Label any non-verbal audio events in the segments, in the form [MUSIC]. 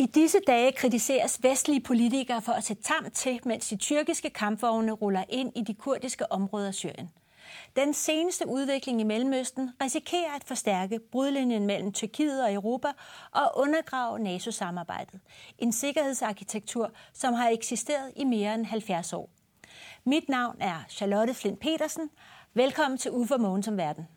I disse dage kritiseres vestlige politikere for at sætte tam til, mens de tyrkiske kampvogne ruller ind i de kurdiske områder af Syrien. Den seneste udvikling i Mellemøsten risikerer at forstærke brudlinjen mellem Tyrkiet og Europa og undergrave NATO-samarbejdet. En sikkerhedsarkitektur, som har eksisteret i mere end 70 år. Mit navn er Charlotte Flint Petersen. Velkommen til Ufor Mogen som Verden.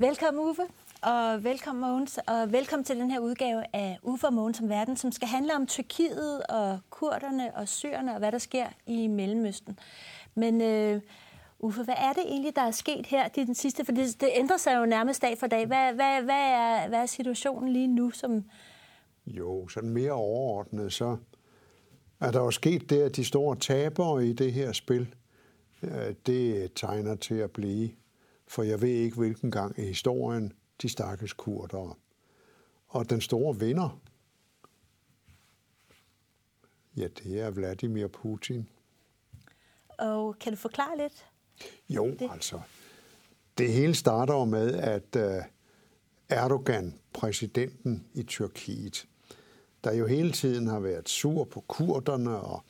Velkommen Uffe, og velkommen Mogens, og velkommen til den her udgave af Uffe og Mogens som Verden, som skal handle om Tyrkiet og kurderne og syrerne og hvad der sker i Mellemøsten. Men øh, Uffe, hvad er det egentlig, der er sket her i den sidste? For det, det ændrer sig jo nærmest dag for dag. Hvad, hvad, hvad, er, hvad er situationen lige nu? Som... Jo, sådan mere overordnet, så er der jo sket det, at de store tabere i det her spil, øh, det tegner til at blive for jeg ved ikke, hvilken gang i historien de stakkels kurdere. Og den store vinder, ja, det er Vladimir Putin. Og kan du forklare lidt? Jo, det? altså. Det hele starter jo med, at uh, Erdogan, præsidenten i Tyrkiet, der jo hele tiden har været sur på kurderne og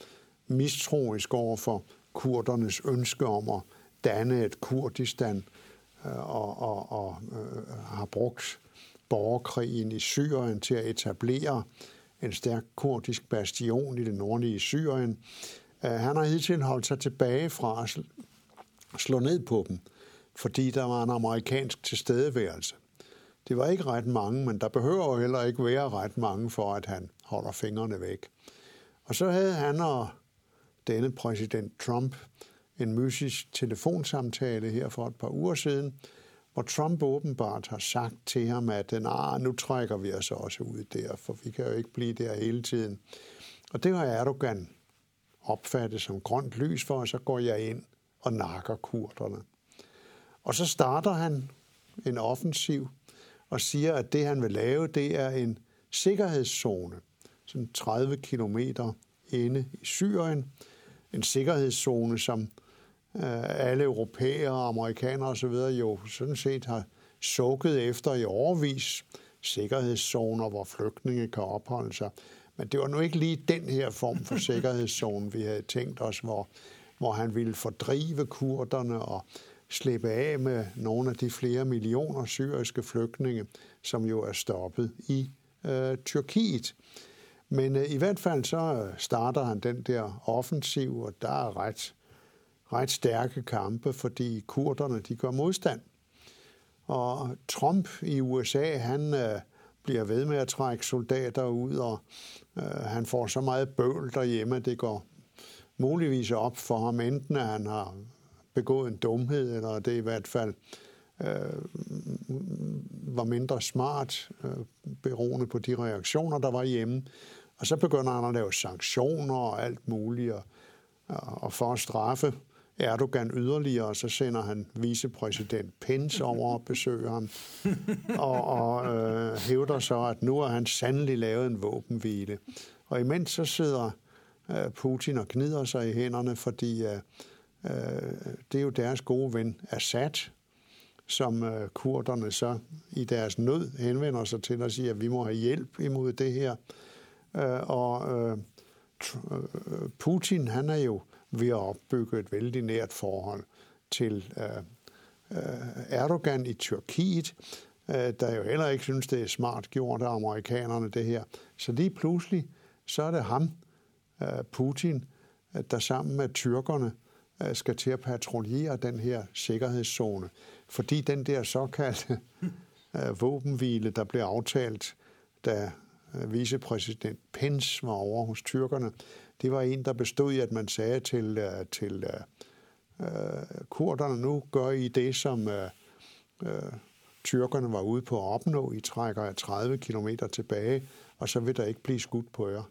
mistroisk over for kurdernes ønske om at danne et Kurdistan – Øh, Øh, og, og, og øh, har brugt borgerkrigen i Syrien til at etablere en stærk kurdisk bastion i det nordlige Syrien. Øh, han har hidtil holdt sig tilbage fra at slå ned på dem, fordi der var en amerikansk tilstedeværelse. Det var ikke ret mange, men der behøver jo heller ikke være ret mange for, at han holder fingrene væk. Og så havde han og denne præsident Trump en mysisk telefonsamtale her for et par uger siden, hvor Trump åbenbart har sagt til ham, at nah, nu trækker vi os også ud der, for vi kan jo ikke blive der hele tiden. Og det har Erdogan opfattet som grønt lys for, og så går jeg ind og nakker kurderne. Og så starter han en offensiv og siger, at det han vil lave, det er en sikkerhedszone, sådan 30 kilometer inde i Syrien. En sikkerhedszone, som alle europæere, amerikanere osv. jo sådan set har sukket efter i overvis sikkerhedszoner, hvor flygtninge kan opholde sig. Men det var nu ikke lige den her form for [LAUGHS] sikkerhedszone, vi havde tænkt os, hvor, hvor han ville fordrive kurderne og slippe af med nogle af de flere millioner syriske flygtninge, som jo er stoppet i øh, Tyrkiet. Men øh, i hvert fald så starter han den der offensiv, og der er ret ret stærke kampe, fordi kurderne de gør modstand. Og Trump i USA, han øh, bliver ved med at trække soldater ud, og øh, han får så meget bøvl derhjemme, at det går muligvis op for ham, enten at han har begået en dumhed, eller det i hvert fald øh, var mindre smart, øh, beroende på de reaktioner, der var hjemme. Og så begynder han at lave sanktioner og alt muligt, og, og for at straffe Erdogan yderligere, så sender han vicepræsident Pence over og besøger ham, [LAUGHS] og, og øh, hævder så, at nu har han sandelig lavet en våbenhvile. Og imens så sidder øh, Putin og gnider sig i hænderne, fordi øh, øh, det er jo deres gode ven Assad, som øh, kurderne så i deres nød henvender sig til og siger, at vi må have hjælp imod det her. Øh, og øh, øh Putin, han er jo ved at opbygge et vældig nært forhold til øh, øh, Erdogan i Tyrkiet, øh, der jo heller ikke synes, det er smart gjort af amerikanerne det her. Så lige pludselig, så er det ham, øh, Putin, øh, der sammen med tyrkerne øh, skal til at patruljere den her sikkerhedszone. Fordi den der såkaldte [LAUGHS] øh, våbenhvile, der blev aftalt, da øh, vicepræsident Pence var over hos tyrkerne, det var en, der bestod i, at man sagde til, uh, til uh, kurderne, nu gør I det, som uh, uh, tyrkerne var ude på at opnå. I trækker jer 30 km tilbage, og så vil der ikke blive skudt på jer.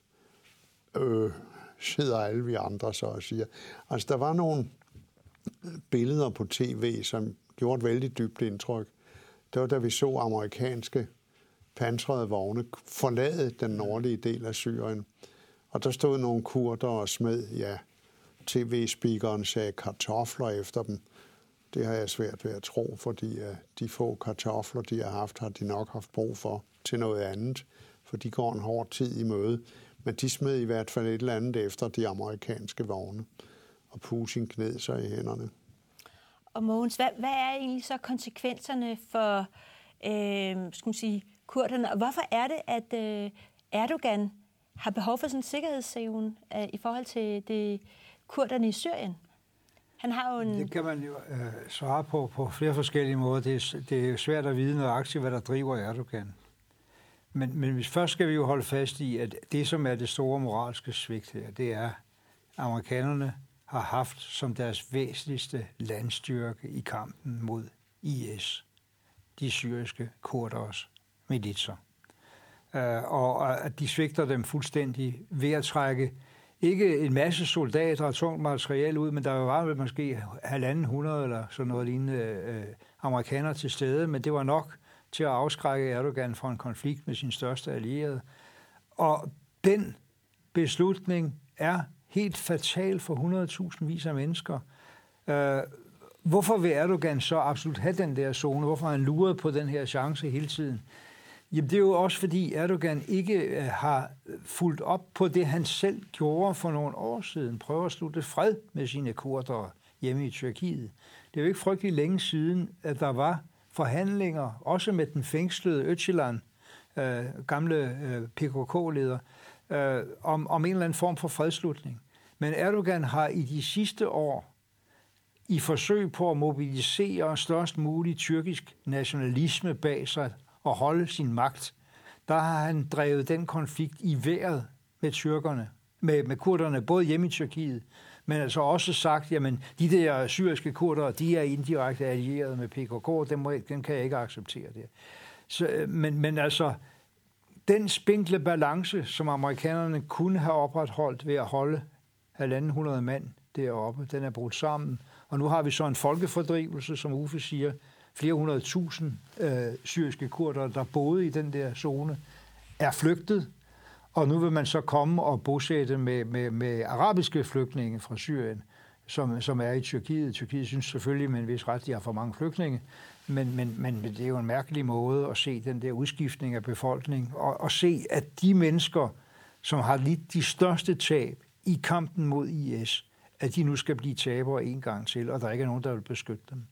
Øh, sidder alle vi andre så og siger. Altså, der var nogle billeder på tv, som gjorde et vældig dybt indtryk. Det var, da vi så amerikanske pansrede vogne forlade den nordlige del af Syrien. Og der stod nogle kurder og smed, ja, tv-speakeren sagde kartofler efter dem. Det har jeg svært ved at tro, fordi uh, de få kartofler, de har haft, har de nok haft brug for til noget andet, for de går en hård tid i møde. Men de smed i hvert fald et eller andet efter de amerikanske vogne, og Putin kned sig i hænderne. Og Mogens, hvad, hvad er egentlig så konsekvenserne for øh, skal man sige, kurderne, og hvorfor er det, at øh, Erdogan har behov for sådan en sikkerhedszone øh, i forhold til det, kurderne i Syrien? Han har jo en... Det kan man jo øh, svare på på flere forskellige måder. Det er, det er svært at vide nøjagtigt, hvad der driver Erdogan. Men, men først skal vi jo holde fast i, at det, som er det store moralske svigt her, det er, at amerikanerne har haft som deres væsentligste landstyrke i kampen mod IS, de syriske kurders militser. Øh, og at de svigter dem fuldstændig ved at trække ikke en masse soldater og tungt materiel ud, men der var måske halvanden hundrede eller sådan noget lignende øh, amerikanere til stede, men det var nok til at afskrække Erdogan fra en konflikt med sin største allierede. Og den beslutning er helt fatal for 100.000 vis af mennesker. Øh, hvorfor vil Erdogan så absolut have den der zone? Hvorfor har han luret på den her chance hele tiden? Jamen det er jo også fordi Erdogan ikke øh, har øh, fulgt op på det, han selv gjorde for nogle år siden. Prøver at slutte fred med sine kurder hjemme i Tyrkiet. Det er jo ikke frygtelig længe siden, at der var forhandlinger, også med den fængslede Öcalan, øh, gamle øh, PKK-leder, øh, om, om en eller anden form for fredslutning. Men Erdogan har i de sidste år, i forsøg på at mobilisere størst mulig tyrkisk nationalisme bag sig og holde sin magt, der har han drevet den konflikt i vejret med tyrkerne, med, med kurderne, både hjemme i Tyrkiet, men altså også sagt, jamen de der syriske kurdere, de er indirekte allieret med PKK, dem, må, dem kan jeg ikke acceptere det. Så, øh, men, men altså, den spinkle balance, som amerikanerne kunne have opretholdt ved at holde halvanden hundrede mand deroppe, den er brudt sammen. Og nu har vi så en folkefordrivelse, som Uffe siger, flere hundrede tusind øh, syriske kurder, der boede i den der zone, er flygtet og nu vil man så komme og bosætte med, med, med arabiske flygtninge fra Syrien, som, som er i Tyrkiet. Tyrkiet synes selvfølgelig med en vis ret, de har for mange flygtninge, men, men, men det er jo en mærkelig måde at se den der udskiftning af befolkning, og, og se, at de mennesker, som har lidt de største tab i kampen mod IS, at de nu skal blive tabere en gang til, og der ikke er nogen, der vil beskytte dem.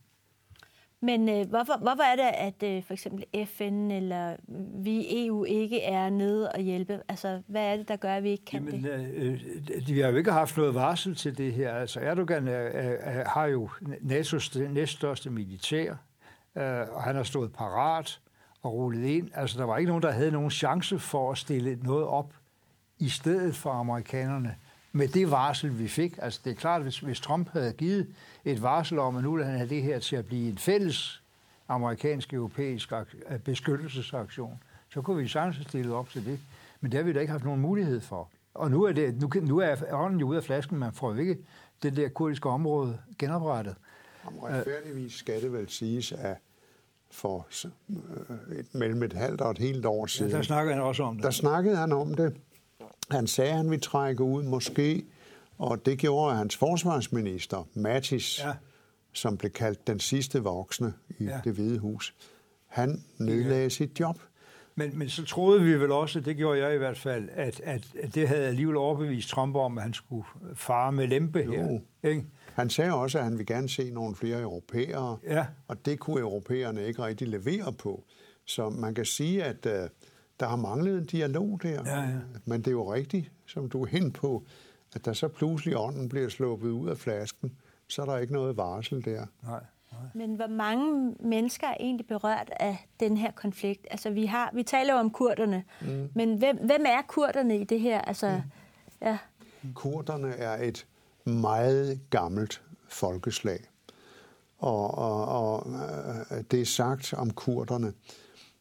Men øh, hvorfor, hvorfor er det, at øh, for eksempel FN eller vi i EU ikke er nede og hjælpe? Altså, hvad er det, der gør, at vi ikke kan Jamen, det? Øh, vi har jo ikke haft noget varsel til det her. Altså, Erdogan er, er, er, har jo NATO's næststørste militær, øh, og han har stået parat og rullet ind. Altså, der var ikke nogen, der havde nogen chance for at stille noget op i stedet for amerikanerne med det varsel, vi fik. Altså, det er klart, hvis, hvis Trump havde givet et varsel om, at nu vil han have det her til at blive en fælles amerikansk-europæisk beskyttelsesaktion, så kunne vi sagtens stille op til det. Men det har vi da ikke haft nogen mulighed for. Og nu er, det, nu, nu er ånden jo ude af flasken, man får ikke det der kurdiske område genoprettet. Om retfærdigvis skal det vel siges, at for øh, et, mellem et halvt og et helt år siden... Ja, der snakkede han også om det. Der snakkede han om det. Han sagde, at han ville trække ud måske og det gjorde hans forsvarsminister, Mattis, ja. som blev kaldt den sidste voksne i ja. det hvide hus. Han nedlagde ja. sit job. Men, men så troede vi vel også, det gjorde jeg i hvert fald, at, at, at det havde alligevel overbevist Trump om, at han skulle fare med lempe jo. her. Ikke? Han sagde også, at han ville gerne se nogle flere europæere, ja. og det kunne europæerne ikke rigtig levere på. Så man kan sige, at uh, der har manglet en dialog der. Ja, ja. Men det er jo rigtigt, som du er hen på, at der så pludselig ånden bliver sluppet ud af flasken, så er der ikke noget varsel der. Nej. Men hvor mange mennesker er egentlig berørt af den her konflikt? Altså, vi, har, vi taler jo om kurderne, mm. men hvem, hvem er kurderne i det her? Altså, mm. ja. Kurderne er et meget gammelt folkeslag. Og, og, og øh, det er sagt om kurderne,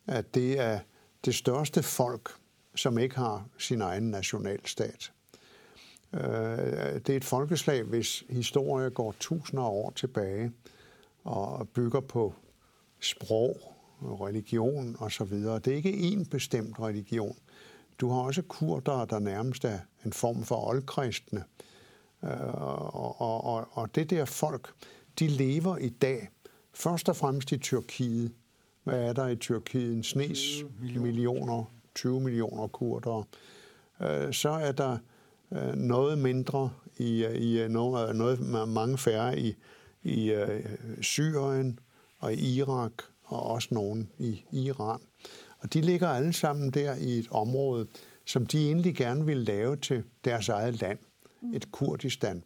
at det er det største folk, som ikke har sin egen nationalstat. Øh, det er et folkeslag, hvis historie går tusinder af år tilbage og bygger på sprog, religion osv. Det er ikke én bestemt religion. Du har også kurder, der nærmest er en form for oldkristne. Øh, og, og, og det der folk, de lever i dag først og fremmest i Tyrkiet. Hvad er der i Tyrkiet? En snes millioner, 20 millioner kurder. Øh, så er der øh, noget mindre i, i noget, noget mange færre i, i Syrien og i Irak og også nogen i Iran. Og de ligger alle sammen der i et område, som de egentlig gerne ville lave til deres eget land, et Kurdistan.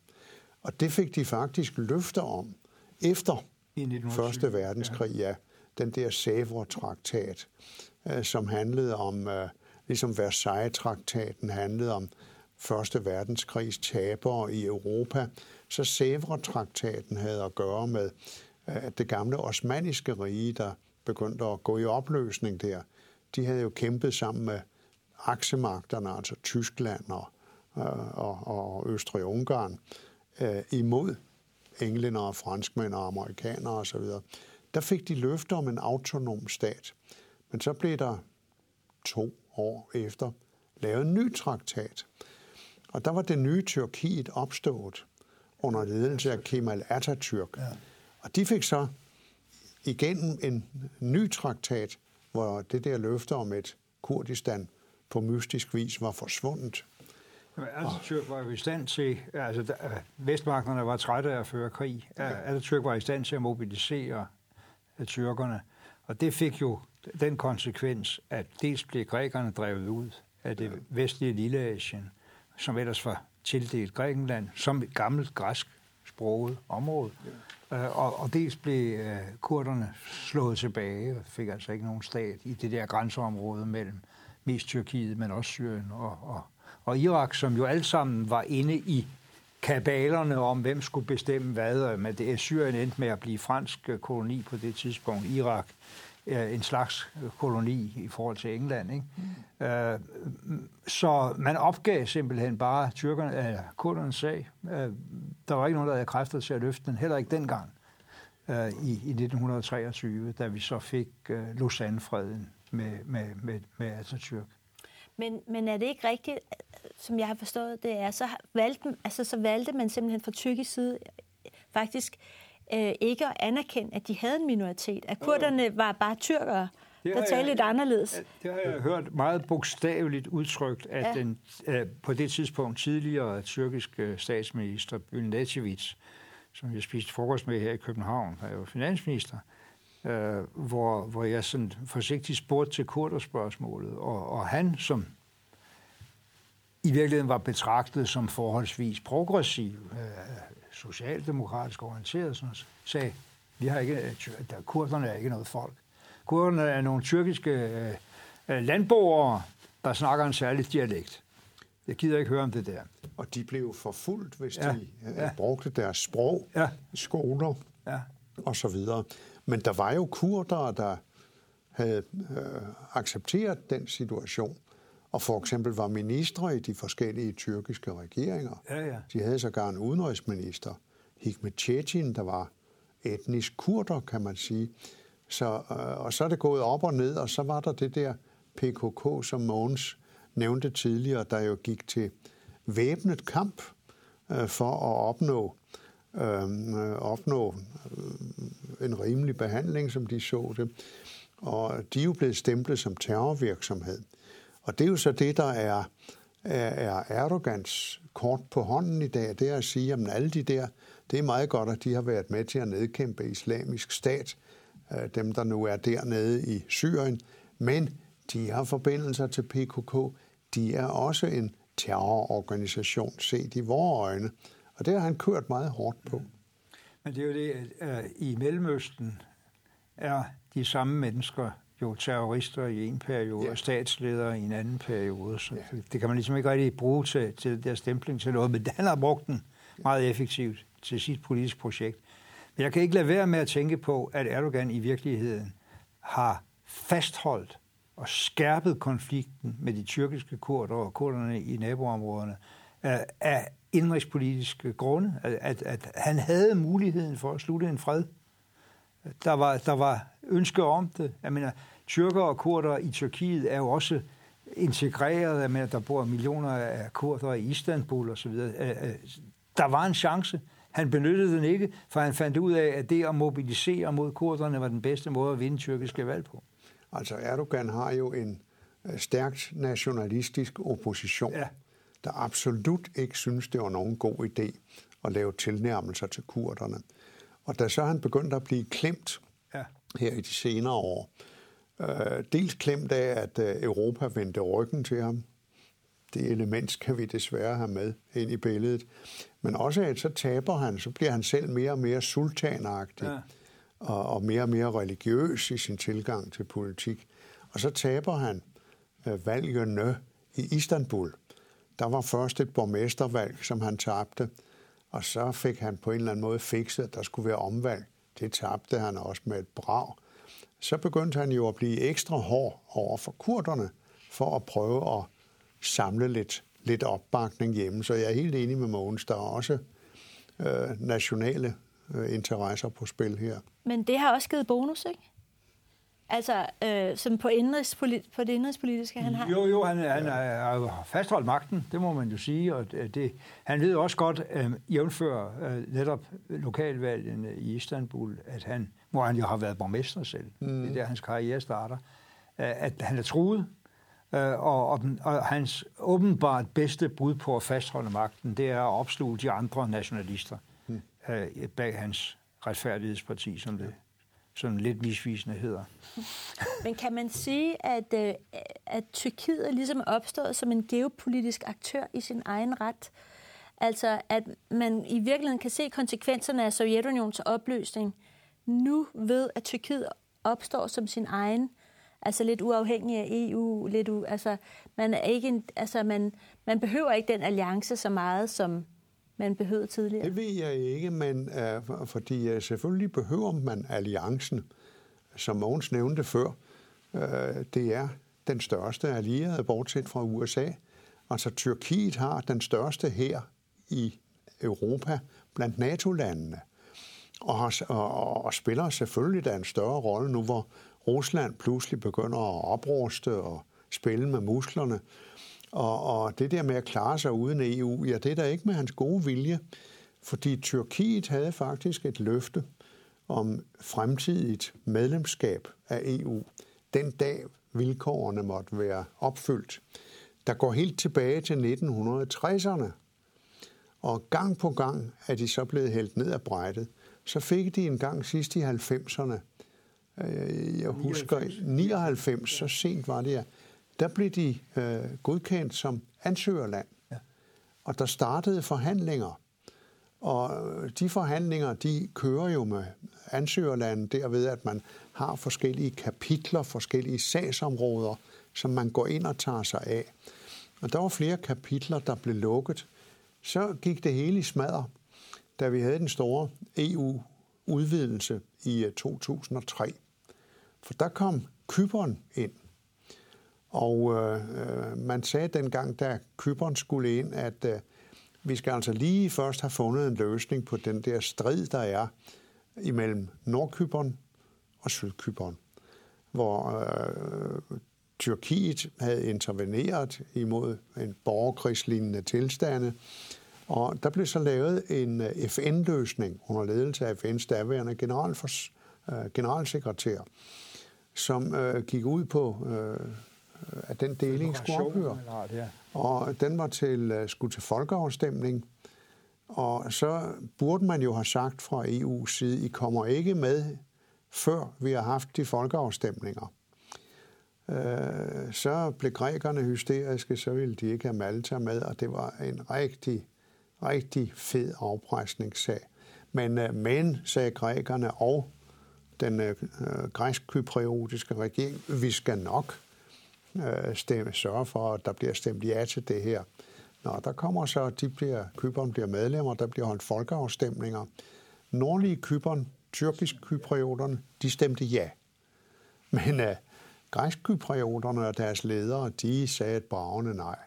Og det fik de faktisk løfter om efter I Første Verdenskrig, ja. Den der Sèvres-traktat, øh, som handlede om, øh, ligesom Versailles-traktaten handlede om Første Verdenskrigs tabere i Europa, så Sèvres-traktaten havde at gøre med øh, at det gamle osmaniske rige, der begyndte at gå i opløsning der. De havde jo kæmpet sammen med aksemagterne, altså Tyskland øh, og, og, og Østrig-Ungarn, øh, imod englænder, franskmænd og amerikanere osv., der fik de løfter om en autonom stat. Men så blev der to år efter lavet en ny traktat. Og der var det nye Tyrkiet opstået under ledelse af Kemal Atatürk. Ja. Og de fik så igen en ny traktat, hvor det der løfte om et Kurdistan på mystisk vis var forsvundet. Atatürk var i stand til, altså vestmagterne var trætte af at føre krig. Atatürk var i stand til at mobilisere tyrkerne, og det fik jo den konsekvens, at dels blev grækerne drevet ud af det vestlige Lilleasien, som ellers var tildelt Grækenland, som et gammelt græsk sproget område. Ja. Og, og dels blev uh, kurderne slået tilbage og fik altså ikke nogen stat i det der grænseområde mellem mest Tyrkiet, men også Syrien og, og og Irak, som jo alle sammen var inde i kabalerne om, hvem skulle bestemme hvad. Men det er Syrien endte med at blive fransk koloni på det tidspunkt. Irak øh, en slags koloni i forhold til England. Ikke? Mm. Øh, så man opgav simpelthen bare tyrkerne, øh, eller kurdernes sag. Øh, der var ikke nogen, der havde kræfter til at løfte den, heller ikke dengang øh, i, i 1923, da vi så fik øh, Lausanne-freden med, med, med, med Atatürk. Men, men er det ikke rigtigt, som jeg har forstået det er, så valgte, altså, så valgte man simpelthen fra tyrkisk side faktisk øh, ikke at anerkende, at de havde en minoritet. At kurderne var bare tyrkere, der talte lidt anderledes. Det har jeg hørt meget bogstaveligt udtrykt, at ja. den øh, på det tidspunkt tidligere tyrkiske statsminister Bülent som jeg spiste frokost med her i København, var jo finansminister, øh, hvor, hvor jeg sådan forsigtigt spurgte til kurderspørgsmålet, og, og han som i virkeligheden var betragtet som forholdsvis progressiv, øh, socialdemokratisk orienteret, sådan, sagde, vi har ikke, der, kurderne er ikke noget folk. Kurderne er nogle tyrkiske øh, øh, landboere, der snakker en særlig dialekt. Jeg gider ikke høre om det der. Og de blev forfulgt, hvis ja, de øh, ja. brugte deres sprog, ja. skoler ja. og så videre. Men der var jo kurder, der havde øh, accepteret den situation og for eksempel var ministre i de forskellige tyrkiske regeringer. Ja, ja. De havde sågar en udenrigsminister, Hikmet Chetin, der var etnisk kurder, kan man sige. Så, øh, og så er det gået op og ned, og så var der det der PKK, som Mogens nævnte tidligere, der jo gik til væbnet kamp øh, for at opnå, Øhm, øh, opnå øh, en rimelig behandling, som de så det. Og de er jo blevet stemplet som terrorvirksomhed. Og det er jo så det, der er, er, Erdogans kort på hånden i dag, det er at sige, at alle de der, det er meget godt, at de har været med til at nedkæmpe islamisk stat, øh, dem der nu er dernede i Syrien, men de har forbindelser til PKK. De er også en terrororganisation set i vores øjne, og det har han kørt meget hårdt på. Men det er jo det, at i Mellemøsten er de samme mennesker jo terrorister i en periode, ja. og statsledere i en anden periode. Så ja. det kan man ligesom ikke rigtig bruge til, til det der stempling til noget, men han har brugt den meget effektivt til sit politiske projekt. Men jeg kan ikke lade være med at tænke på, at Erdogan i virkeligheden har fastholdt og skærpet konflikten med de tyrkiske kurder og kurderne i naboområderne af indrigspolitiske grunde, at, at, at han havde muligheden for at slutte en fred. Der var, der var ønske om det. Jeg mener, tyrker og kurder i Tyrkiet er jo også integreret. Jeg mener, der bor millioner af kurder i Istanbul osv. Øh, øh, der var en chance. Han benyttede den ikke, for han fandt ud af, at det at mobilisere mod kurderne var den bedste måde at vinde tyrkiske valg på. Altså Erdogan har jo en øh, stærkt nationalistisk opposition, ja. Der absolut ikke synes, det var nogen god idé at lave tilnærmelser til kurderne. Og da så han begyndte at blive klemt ja. her i de senere år, øh, dels klemt af, at øh, Europa vendte ryggen til ham, det element skal vi desværre have med ind i billedet, men også at så taber han, så bliver han selv mere og mere sultanagtig. Ja og, og mere og mere religiøs i sin tilgang til politik. Og så taber han øh, valgene i Istanbul. Der var først et borgmestervalg, som han tabte, og så fik han på en eller anden måde fikset, at der skulle være omvalg. Det tabte han også med et brag. Så begyndte han jo at blive ekstra hård over for kurderne, for at prøve at samle lidt, lidt opbakning hjemme. Så jeg er helt enig med Mogens, der er også øh, nationale øh, interesser på spil her. Men det har også givet bonus, ikke? Altså, øh, som på, indrigspolit- på det indrigspolitiske, han har? Jo, jo, han, han har fastholdt magten, det må man jo sige, og det, han ved også godt, øh, jævnfør øh, netop lokalvalgene i Istanbul, at han, hvor han jo har været borgmester selv, mm. det er der hans karriere starter, øh, at han er truet, øh, og, og, og hans åbenbart bedste bud på at fastholde magten, det er at opsluge de andre nationalister mm. øh, bag hans retfærdighedsparti, som det sådan lidt misvisende hedder. [LAUGHS] Men kan man sige, at, øh, at Tyrkiet er ligesom opstået som en geopolitisk aktør i sin egen ret? Altså, at man i virkeligheden kan se konsekvenserne af Sovjetunionens opløsning nu ved, at Tyrkiet opstår som sin egen, altså lidt uafhængig af EU, lidt u, altså, man, er ikke en, altså man, man behøver ikke den alliance så meget, som man behøvede tidligere? Det ved jeg ikke, men uh, fordi uh, selvfølgelig behøver man alliancen, som Mogens nævnte før. Uh, det er den største allierede, bortset fra USA. Altså Tyrkiet har den største her i Europa blandt NATO-landene, og, har, og, og spiller selvfølgelig da en større rolle nu, hvor Rusland pludselig begynder at opruste og spille med musklerne. Og, og det der med at klare sig uden EU, ja, det er da ikke med hans gode vilje, fordi Tyrkiet havde faktisk et løfte om fremtidigt medlemskab af EU, den dag vilkårene måtte være opfyldt. Der går helt tilbage til 1960'erne, og gang på gang er de så blevet hældt ned af brættet. Så fik de en gang sidst i 90'erne, øh, jeg husker 99, 99 så sent var det ja, der blev de øh, godkendt som ansøgerland. Ja. Og der startede forhandlinger. Og øh, de forhandlinger, de kører jo med ansøgerlandet derved, at man har forskellige kapitler, forskellige sagsområder, som man går ind og tager sig af. Og der var flere kapitler, der blev lukket. Så gik det hele i smadder, da vi havde den store EU-udvidelse i 2003. Øh, For der kom Kyberen ind. Og øh, øh, man sagde dengang, da Kyberen skulle ind, at øh, vi skal altså lige først have fundet en løsning på den der strid, der er imellem Nordkyberen og Sydkyberen, hvor øh, Tyrkiet havde interveneret imod en borgerkrigslignende tilstande, og der blev så lavet en øh, FN-løsning under ledelse af FN's daværende generalfors, øh, generalsekretær, som øh, gik ud på øh, at den deling skulle ophøre. Og den var til, øh, skulle til folkeafstemning. Og så burde man jo have sagt fra EU's side, I kommer ikke med, før vi har haft de folkeafstemninger. Øh, så blev grækerne hysteriske, så ville de ikke have Malta med, og det var en rigtig, rigtig fed afpresningssag. Men, øh, men sagde grækerne og den græsk-kypriotiske regering, vi skal nok øh, stemme, sørge for, at der bliver stemt ja til det her. Nå, der kommer så, de bliver, Kyberen bliver medlemmer, der bliver holdt folkeafstemninger. Nordlige Kyberen, tyrkisk kyprioterne, de stemte ja. Men øh, græsk-kyprioterne og deres ledere, de sagde et bravende nej.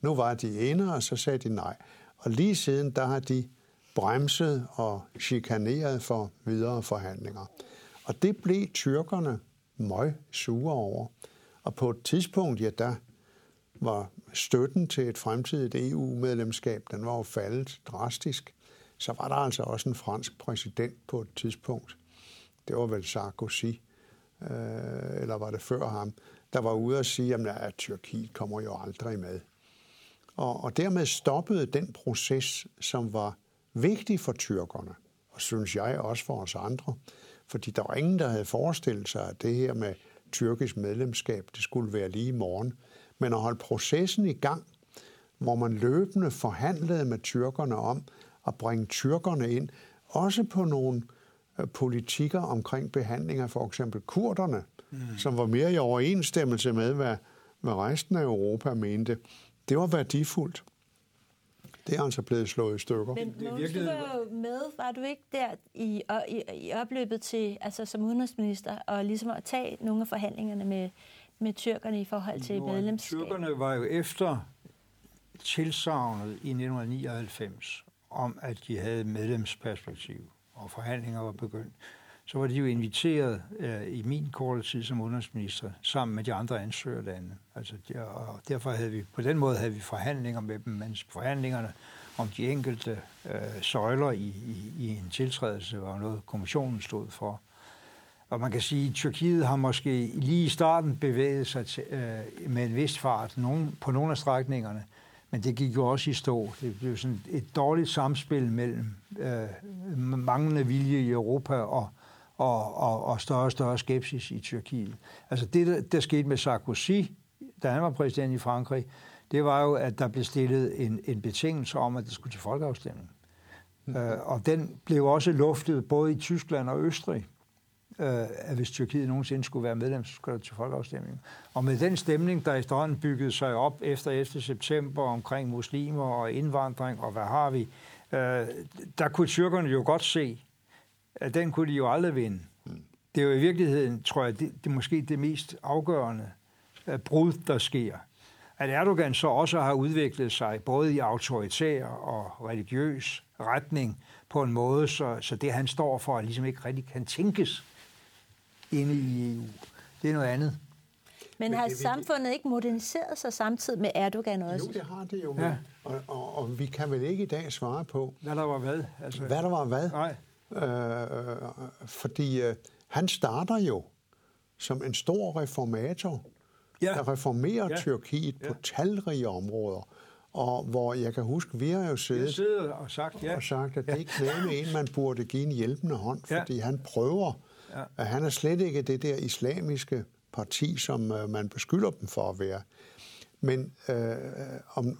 Nu var de inde, og så sagde de nej. Og lige siden, der har de bremset og chikaneret for videre forhandlinger. Og det blev tyrkerne møg sure over. Og på et tidspunkt, ja, der var støtten til et fremtidigt EU-medlemskab, den var jo faldet drastisk. så var der altså også en fransk præsident på et tidspunkt. Det var vel Sarkozy, øh, eller var det før ham, der var ude og sige, at, at Tyrkiet kommer jo aldrig med. Og, og dermed stoppede den proces, som var vigtig for tyrkerne, og synes jeg også for os andre, fordi der var ingen, der havde forestillet sig, at det her med tyrkisk medlemskab, det skulle være lige i morgen. Men at holde processen i gang, hvor man løbende forhandlede med tyrkerne om at bringe tyrkerne ind, også på nogle øh, politikker omkring behandling af for eksempel kurderne, mm. som var mere i overensstemmelse med, hvad, hvad resten af Europa mente. Det var værdifuldt. Det er altså blevet slået i stykker. Men Mogens, du var jo med, var du ikke der i, i, i opløbet til, altså som udenrigsminister, og ligesom at tage nogle af forhandlingerne med, med tyrkerne i forhold til jo, medlemskab? Tyrkerne var jo efter tilsavnet i 1999 om, at de havde medlemsperspektiv, og forhandlinger var begyndt, så var de jo inviteret øh, i min korte tid som udenrigsminister sammen med de andre ansøgerlande. Altså, der, og derfor havde vi, på den måde havde vi forhandlinger med dem, mens forhandlingerne om de enkelte øh, søjler i, i, i en tiltrædelse var noget, kommissionen stod for. Og man kan sige, at Tyrkiet har måske lige i starten bevæget sig til, øh, med en vis fart nogen, på nogle af strækningerne, men det gik jo også i stå. Det blev sådan et dårligt samspil mellem øh, manglende vilje i Europa og, og, og, og større og større skepsis i Tyrkiet. Altså det, der, der skete med Sarkozy, da han var præsident i Frankrig, det var jo, at der blev stillet en, en betingelse om, at det skulle til folkeafstemning. Mm. Øh, og den blev også luftet både i Tyskland og Østrig, øh, at hvis Tyrkiet nogensinde skulle være medlem, så skulle der til folkeafstemning. Og med den stemning, der efterhånden byggede sig op efter 11. september omkring muslimer og indvandring og hvad har vi, øh, der kunne tyrkerne jo godt se, at den kunne de jo aldrig vinde. Det er jo i virkeligheden, tror jeg, det, det er måske det mest afgørende uh, brud, der sker. At Erdogan så også har udviklet sig både i autoritær og religiøs retning på en måde, så, så det han står for ligesom ikke rigtig kan tænkes inde i EU. Det er noget andet. Men, Men har samfundet ikke moderniseret sig samtidig med Erdogan også? Jo, det har det jo. Ja. Og, og, og vi kan vel ikke i dag svare på... Hvad der var hvad? Altså, hvad der var hvad? Nej. Øh, fordi øh, han starter jo som en stor reformator, ja. der reformerer ja. Tyrkiet ja. på talrige områder. Og hvor jeg kan huske, vi har jo siddet, siddet og sagt, ja. og sagt, at det ikke er med en, man burde give en hjælpende hånd, fordi ja. han prøver, ja. at han er slet ikke det der islamiske parti, som øh, man beskylder dem for at være. Men øh, om,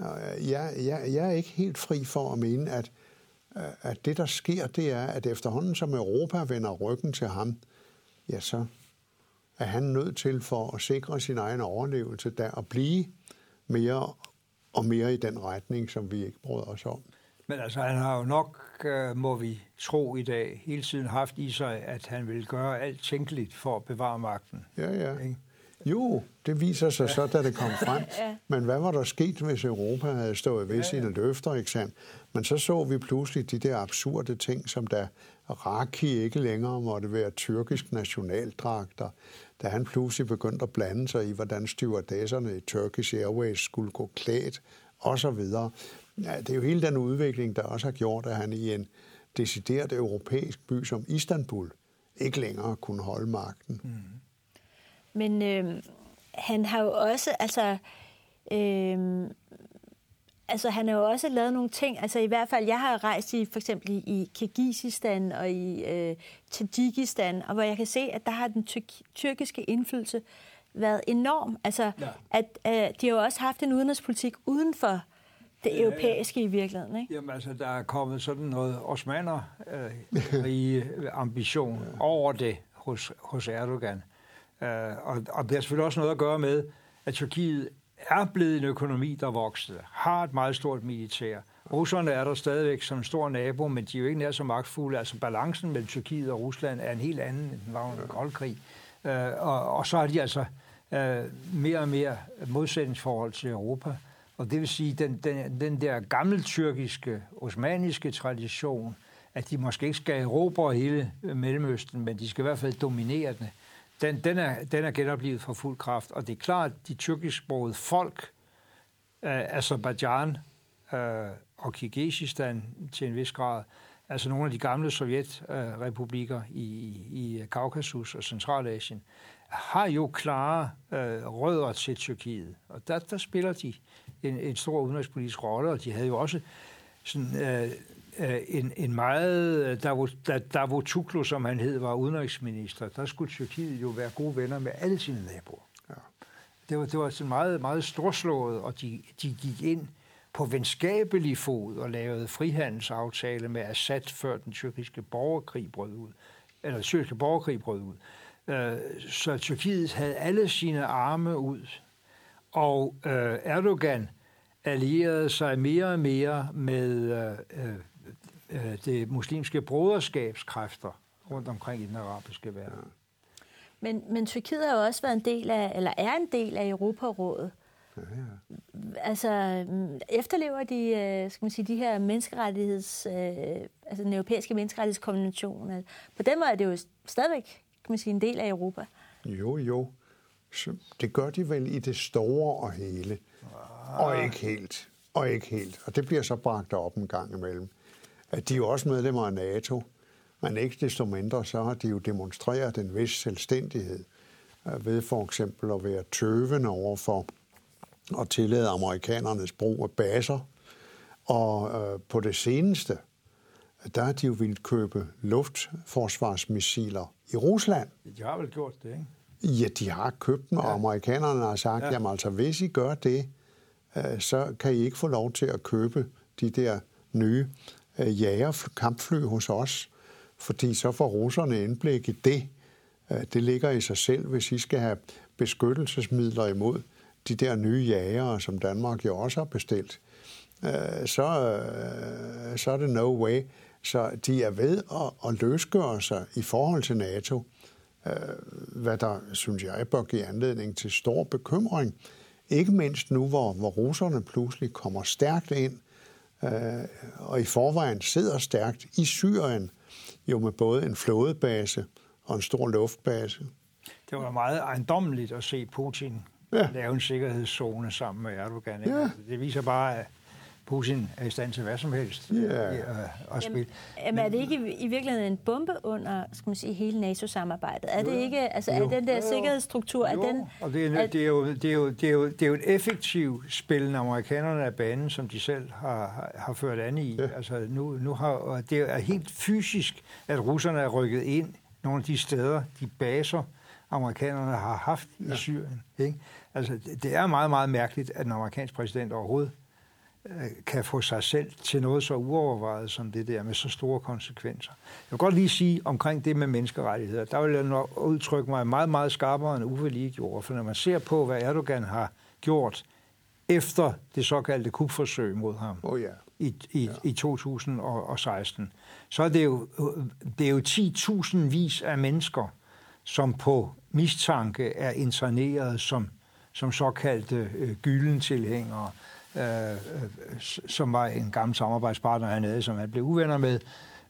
øh, jeg, jeg, jeg er ikke helt fri for at mene, at at det, der sker, det er, at efterhånden som Europa vender ryggen til ham, ja, så er han nødt til for at sikre sin egen overlevelse der at blive mere og mere i den retning, som vi ikke bryder os om. Men altså, han har jo nok, øh, må vi tro i dag, hele tiden haft i sig, at han vil gøre alt tænkeligt for at bevare magten. Ja, ja. Ikke? Jo, det viser sig så, da det kom frem. [LAUGHS] Men hvad var der sket, hvis Europa havde stået ved sine løfter, ikke men så så vi pludselig de der absurde ting, som da Raki ikke længere måtte være tyrkisk nationaldragter, da han pludselig begyndte at blande sig i, hvordan stewardesserne i Turkish Airways skulle gå klædt, og så videre. Ja, det er jo hele den udvikling, der også har gjort, at han i en decideret europæisk by som Istanbul ikke længere kunne holde magten. Mm. Men øh, han har jo også, altså, øh, altså han har jo også lavet nogle ting, altså i hvert fald, jeg har rejst i for eksempel i Kirgisistan og i øh, Tajikistan, og hvor jeg kan se, at der har den tyr- tyrkiske indflydelse været enorm. Altså, ja. at øh, de har jo også haft en udenrigspolitik uden for det ja, europæiske ja. i virkeligheden, ikke? Jamen altså, der er kommet sådan noget osmaner [LAUGHS] øh, i ambition over det hos, hos Erdogan. Øh, og, og det har selvfølgelig også noget at gøre med, at Tyrkiet er blevet en økonomi, der voksede, har et meget stort militær. Russerne er der stadigvæk som en stor nabo, men de er jo ikke nær så magtfulde. Altså balancen mellem Tyrkiet og Rusland er en helt anden, end den var under koldkrig. Øh, og, og så har de altså øh, mere og mere modsætningsforhold til Europa. Og det vil sige, den, den, den der gamle tyrkiske, osmaniske tradition, at de måske ikke skal erobre hele øh, Mellemøsten, men de skal i hvert fald dominere den, den, den, er, den er genoplevet for fuld kraft. Og det er klart, at de tyrkisksprogede folk, øh, Azerbaijan, øh, og Kirgisistan til en vis grad, altså nogle af de gamle sovjetrepublikker i, i Kaukasus og Centralasien, har jo klare øh, rødder til Tyrkiet. Og der, der spiller de en, en stor udenrigspolitisk rolle, og de havde jo også sådan, øh en, en meget... Da Davutoglu, som han hed, var udenrigsminister, der skulle Tyrkiet jo være gode venner med alle sine naboer. Ja. Det var, det var sådan meget, meget storslået, og de, de gik ind på venskabelig fod og lavede frihandelsaftale med Assad, før den tyrkiske borgerkrig brød ud. Eller den tyrkiske borgerkrig brød ud. Øh, så Tyrkiet havde alle sine arme ud. Og øh, Erdogan allierede sig mere og mere med øh, det muslimske broderskabskræfter rundt omkring i den arabiske verden. Men, men Tyrkiet har jo også været en del af, eller er en del af Europarådet. Ja, ja. Altså, efterlever de, øh, skal man sige, de her menneskerettigheds, øh, altså den europæiske menneskerettighedskonvention? På den måde er det jo stadigvæk, kan man sige, en del af Europa. Jo, jo. Så det gør de vel i det store og hele. Ah. Og ikke helt. Og ikke helt. Og det bliver så bragt op en gang imellem. At de er jo også medlemmer af NATO, men ikke desto mindre, så har de jo demonstreret en vis selvstændighed øh, ved for eksempel at være tøvende over for at tillade amerikanernes brug af baser. Og øh, på det seneste, der har de jo ville købe luftforsvarsmissiler i Rusland. De har vel gjort det, ikke? Ja, de har købt dem, og amerikanerne har sagt, ja. jamen altså, hvis I gør det, øh, så kan I ikke få lov til at købe de der nye øh, jagerkampfly hos os, fordi så får russerne indblik i det. Øh, det ligger i sig selv, hvis I skal have beskyttelsesmidler imod de der nye jægere, som Danmark jo også har bestilt, øh, så, øh, så er det no way. Så de er ved at, at løsgøre sig i forhold til NATO, øh, hvad der, synes jeg, bør give anledning til stor bekymring. Ikke mindst nu, hvor, hvor russerne pludselig kommer stærkt ind, og i forvejen sidder stærkt i Syrien, jo med både en flådebase og en stor luftbase. Det var meget ejendommeligt at se Putin ja. lave en sikkerhedszone sammen med Erdogan. Ja. Det viser bare, at Putin er i stand til hvad som helst yeah. at, at spille. Jamen, er det ikke i, i virkeligheden en bombe under skal man sige, hele NATO-samarbejdet? Er det ikke, altså jo. er den der jo. sikkerhedsstruktur, jo. er den... Og det er, det, er jo, det, er jo, det, er jo, det er jo et effektivt spil, når amerikanerne er banen, som de selv har, har ført an i. Ja. Altså, nu, nu har, og det er helt fysisk, at russerne er rykket ind nogle af de steder, de baser, amerikanerne har haft ja. i Syrien. Ikke? Altså, det er meget, meget mærkeligt, at en amerikansk præsident overhovedet øh, kan få sig selv til noget så uovervejet som det der med så store konsekvenser. Jeg vil godt lige sige omkring det med menneskerettigheder. Der vil jeg nok udtrykke mig meget, meget skarpere end Uffe lige gjorde. For når man ser på, hvad Erdogan har gjort efter det såkaldte kupforsøg mod ham oh, ja. i, i, ja. i 2016, så er det jo, det er jo 10.000 vis af mennesker, som på mistanke er interneret som, som såkaldte øh, gyldentilhængere, øh, øh, øh som var en gammel samarbejdspartner, han havde, som han blev uvenner med,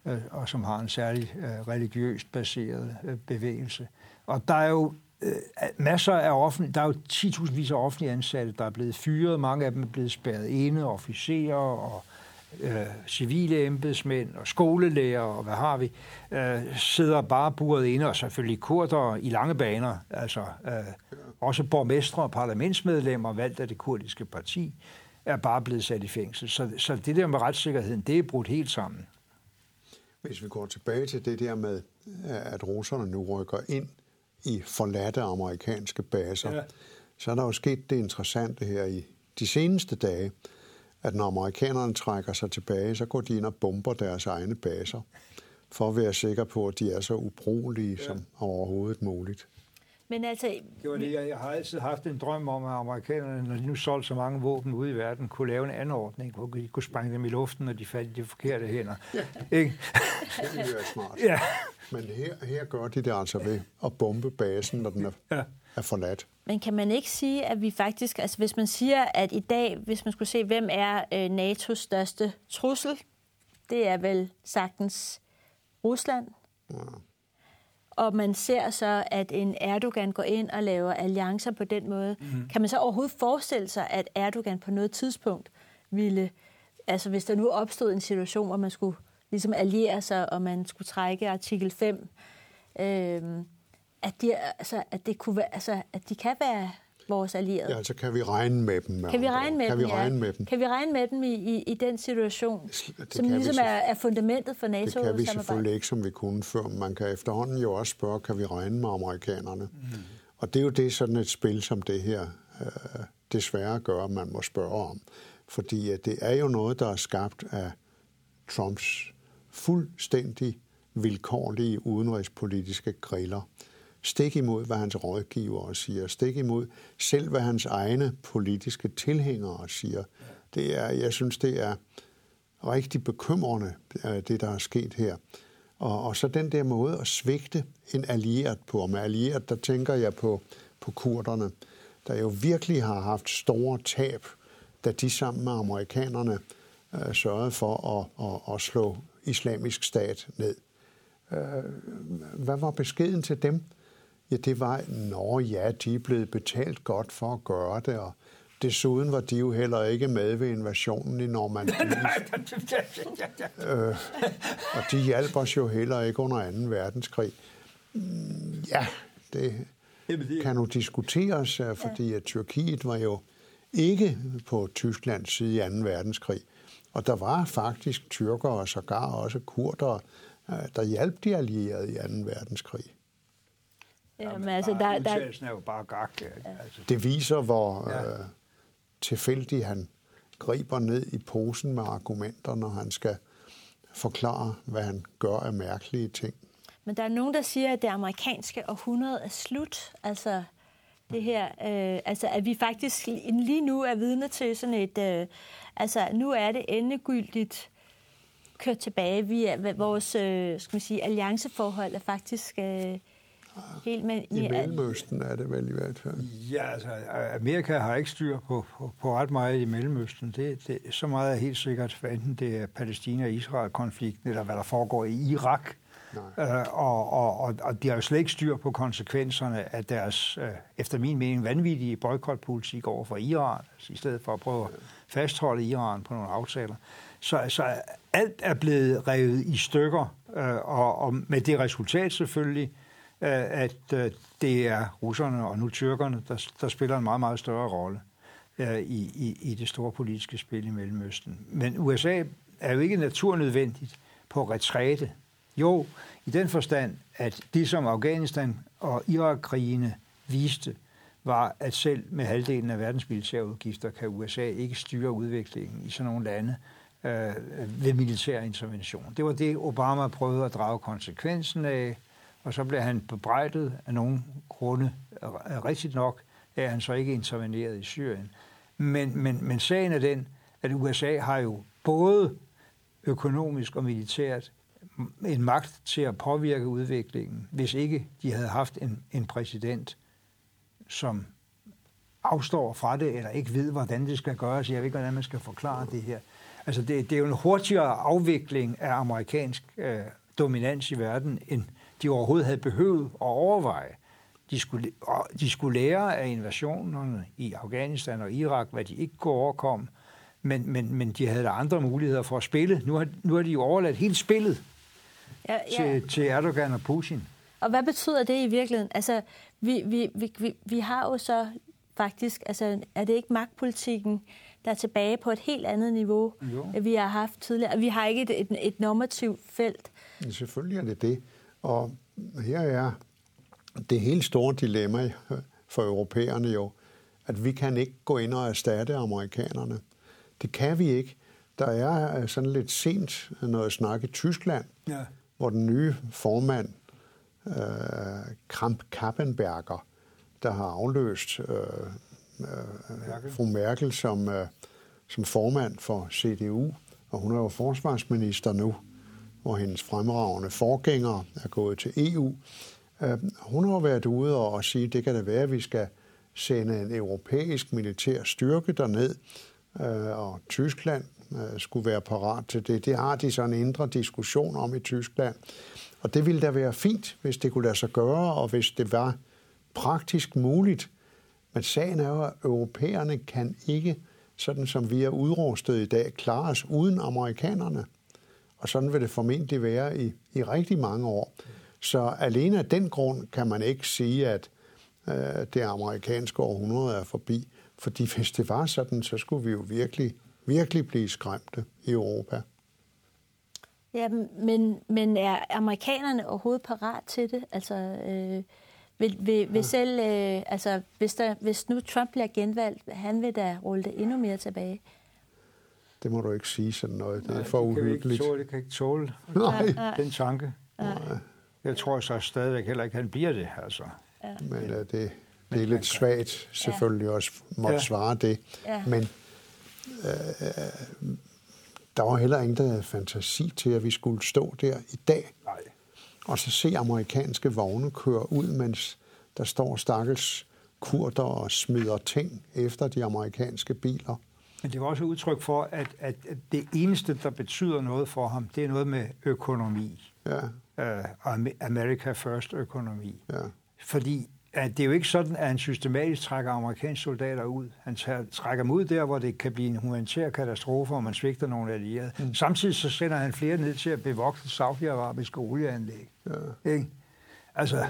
øh, og som har en særlig øh, religiøst baseret øh, bevægelse. Og der er jo øh, masser af offentlige, der er jo 10.000 vis af offentlige ansatte, der er blevet fyret, mange af dem er blevet spærret inde, officerer og øh, civile embedsmænd og skolelærer og hvad har vi, øh, sidder bare buret inde, og selvfølgelig kurder i lange baner, altså øh, også borgmestre og parlamentsmedlemmer valgt af det kurdiske parti, er bare blevet sat i fængsel. Så, så det der med retssikkerheden, det er brudt helt sammen. Hvis vi går tilbage til det der med, at russerne nu rykker ind i forladte amerikanske baser, ja. så er der jo sket det interessante her i de seneste dage, at når amerikanerne trækker sig tilbage, så går de ind og bomber deres egne baser, for at være sikre på, at de er så ubrugelige ja. som overhovedet muligt. Men altså... Det var det, jeg, jeg har altid haft en drøm om, at amerikanerne, når de nu solgte så mange våben ude i verden, kunne lave en anordning, hvor de kunne sprænge dem i luften, når de faldt i de forkerte hænder. Ja. Ikke? Det ville være smart. Ja. Men her, her gør de det altså ved at bombe basen, når den er, ja. er forladt. Men kan man ikke sige, at vi faktisk, altså hvis man siger, at i dag, hvis man skulle se, hvem er øh, NATO's største trussel, det er vel sagtens Rusland. Ja. Og man ser så, at en Erdogan går ind og laver alliancer på den måde. Mm. Kan man så overhovedet forestille sig, at Erdogan på noget tidspunkt ville altså hvis der nu opstod en situation, hvor man skulle ligesom alliere sig, og man skulle trække artikel 5, øh, at, de, altså, at, det kunne være, altså, at de kan være vores allierede. Ja, altså kan vi regne med dem? Med kan vi regne med kan dem, vi regne ja. med dem? Kan vi regne med dem i, i, i den situation, det som ligesom er, er fundamentet for NATO? Det kan vi selvfølgelig ikke, som vi kunne før. Man kan efterhånden jo også spørge, kan vi regne med amerikanerne? Mm. Og det er jo det, sådan et spil som det her øh, desværre gør, at man må spørge om. Fordi det er jo noget, der er skabt af Trumps fuldstændig vilkårlige udenrigspolitiske griller. Stik imod, hvad hans rådgivere siger. Stik imod selv, hvad hans egne politiske tilhængere siger. Det er, jeg synes, det er rigtig bekymrende, øh, det der er sket her. Og, og så den der måde at svigte en allieret på. Og med allieret, der tænker jeg på, på kurderne, der jo virkelig har haft store tab, da de sammen med amerikanerne øh, sørgede for at, at, at slå islamisk stat ned. Øh, hvad var beskeden til dem? Ja, det var, nå ja, de er blevet betalt godt for at gøre det, og desuden var de jo heller ikke med ved invasionen i Normandie. øh, og de hjalp os jo heller ikke under 2. verdenskrig. Mm, ja, det kan nu diskuteres, øh, fordi at Tyrkiet var jo ikke på Tysklands side i 2. verdenskrig. Og der var faktisk tyrkere og sågar også kurdere, øh, der hjalp de allierede i 2. verdenskrig. Jamen, altså, der, der... er jo bare gak. Altså. Det viser, hvor ja. øh, tilfældig han griber ned i posen med argumenter, når han skal forklare, hvad han gør af mærkelige ting. Men der er nogen, der siger, at det amerikanske århundrede er slut. Altså, det her, øh, altså at vi faktisk lige nu er vidne til sådan et, øh, altså nu er det endegyldigt kørt tilbage. Vi er, vores øh, skal man sige, allianceforhold er faktisk øh, helt med... I Mellemøsten er det vel i hvert fald. Ja, altså Amerika har ikke styr på, på, på ret meget i Mellemøsten. Det, det, så meget er helt sikkert, hvad enten det er Palæstina-Israel-konflikten, eller hvad der foregår i Irak, Øh, og, og, og, og de har jo slet ikke styr på konsekvenserne af deres, øh, efter min mening, vanvittige boykotpolitik over for Iran, altså i stedet for at prøve at fastholde Iran på nogle aftaler. Så, så alt er blevet revet i stykker, øh, og, og med det resultat selvfølgelig, Øh, at øh, det er russerne og nu tyrkerne, der, der spiller en meget, meget større rolle øh, i, i, i det store politiske spil i Mellemøsten. Men USA er jo ikke naturnødvendigt på retræte jo, i den forstand, at det som Afghanistan og Irak-krigene viste, var, at selv med halvdelen af verdens militærudgifter kan USA ikke styre udviklingen i sådan nogle lande øh, ved militær intervention. Det var det, Obama prøvede at drage konsekvensen af, og så blev han bebrejdet af nogle grunde, rigtigt nok, at han så ikke interveneret i Syrien. Men, men, men sagen er den, at USA har jo både økonomisk og militært en magt til at påvirke udviklingen, hvis ikke de havde haft en, en præsident, som afstår fra det, eller ikke ved, hvordan det skal gøres. Jeg ved ikke, hvordan man skal forklare det her. Altså, det, det er jo en hurtigere afvikling af amerikansk øh, dominans i verden, end de overhovedet havde behøvet at overveje. De skulle, de skulle lære af invasionerne i Afghanistan og Irak, hvad de ikke kunne overkomme, men, men, men de havde der andre muligheder for at spille. Nu har, nu har de jo overladt hele spillet ja, ja. Til, til Erdogan og Putin. Og hvad betyder det i virkeligheden? Altså, vi, vi, vi, vi, vi har jo så faktisk, altså, er det ikke magtpolitikken, der er tilbage på et helt andet niveau, jo. end vi har haft tidligere? Vi har ikke et, et, et normativt felt. Ja, selvfølgelig er det det. Og her er det helt store dilemma for europæerne jo, at vi kan ikke gå ind og erstatte amerikanerne. Det kan vi ikke. Der er sådan lidt sent noget snak i Tyskland, ja hvor den nye formand, øh, Kramp Kappenberger, der har afløst øh, øh, fru Merkel som, øh, som formand for CDU, og hun er jo forsvarsminister nu, hvor hendes fremragende forgængere er gået til EU. Øh, hun har været ude og sige, at det kan da være, at vi skal sende en europæisk militær styrke derned, øh, og Tyskland øh, skulle være parat til det. Det har de så en indre diskussion om i Tyskland. Og det ville da være fint, hvis det kunne lade sig gøre, og hvis det var praktisk muligt. Men sagen er jo, at europæerne kan ikke sådan som vi er udrustet i dag, klare os uden amerikanerne. Og sådan vil det formentlig være i, i rigtig mange år. Så alene af den grund kan man ikke sige, at øh, det amerikanske århundrede er forbi. Fordi hvis det var sådan, så skulle vi jo virkelig, virkelig blive skræmte i Europa. Ja, men, men er amerikanerne overhovedet parat til det? Altså, øh, vil, vil, vil selv, øh, altså, hvis, der, hvis nu Trump bliver genvalgt, han vil da rulle det endnu mere tilbage. Det må du ikke sige sådan noget. Det er for uhyggeligt. Det kan ikke tåle, Nej. den tanke. Nej. Jeg tror så stadigvæk heller ikke, han bliver det. Altså. Ja. Men uh, det, det er lidt svagt selvfølgelig ja. også måtte ja. svare det. Ja. Men uh, der var heller ingen, der havde fantasi til, at vi skulle stå der i dag. Nej. Og så se amerikanske vogne køre ud, mens der står stakkels kurder og smider ting efter de amerikanske biler. Men det var også et udtryk for, at, at, det eneste, der betyder noget for ham, det er noget med økonomi. Ja. Uh, America First økonomi. Ja. Fordi at det er jo ikke sådan, at han systematisk trækker amerikanske soldater ud. Han tager, trækker dem ud der, hvor det kan blive en humanitær katastrofe, og man svigter nogle allierede. Mm. Samtidig så sender han flere ned til at bevogte saudiarabiske olieanlæg. Ja. Ikke? Altså,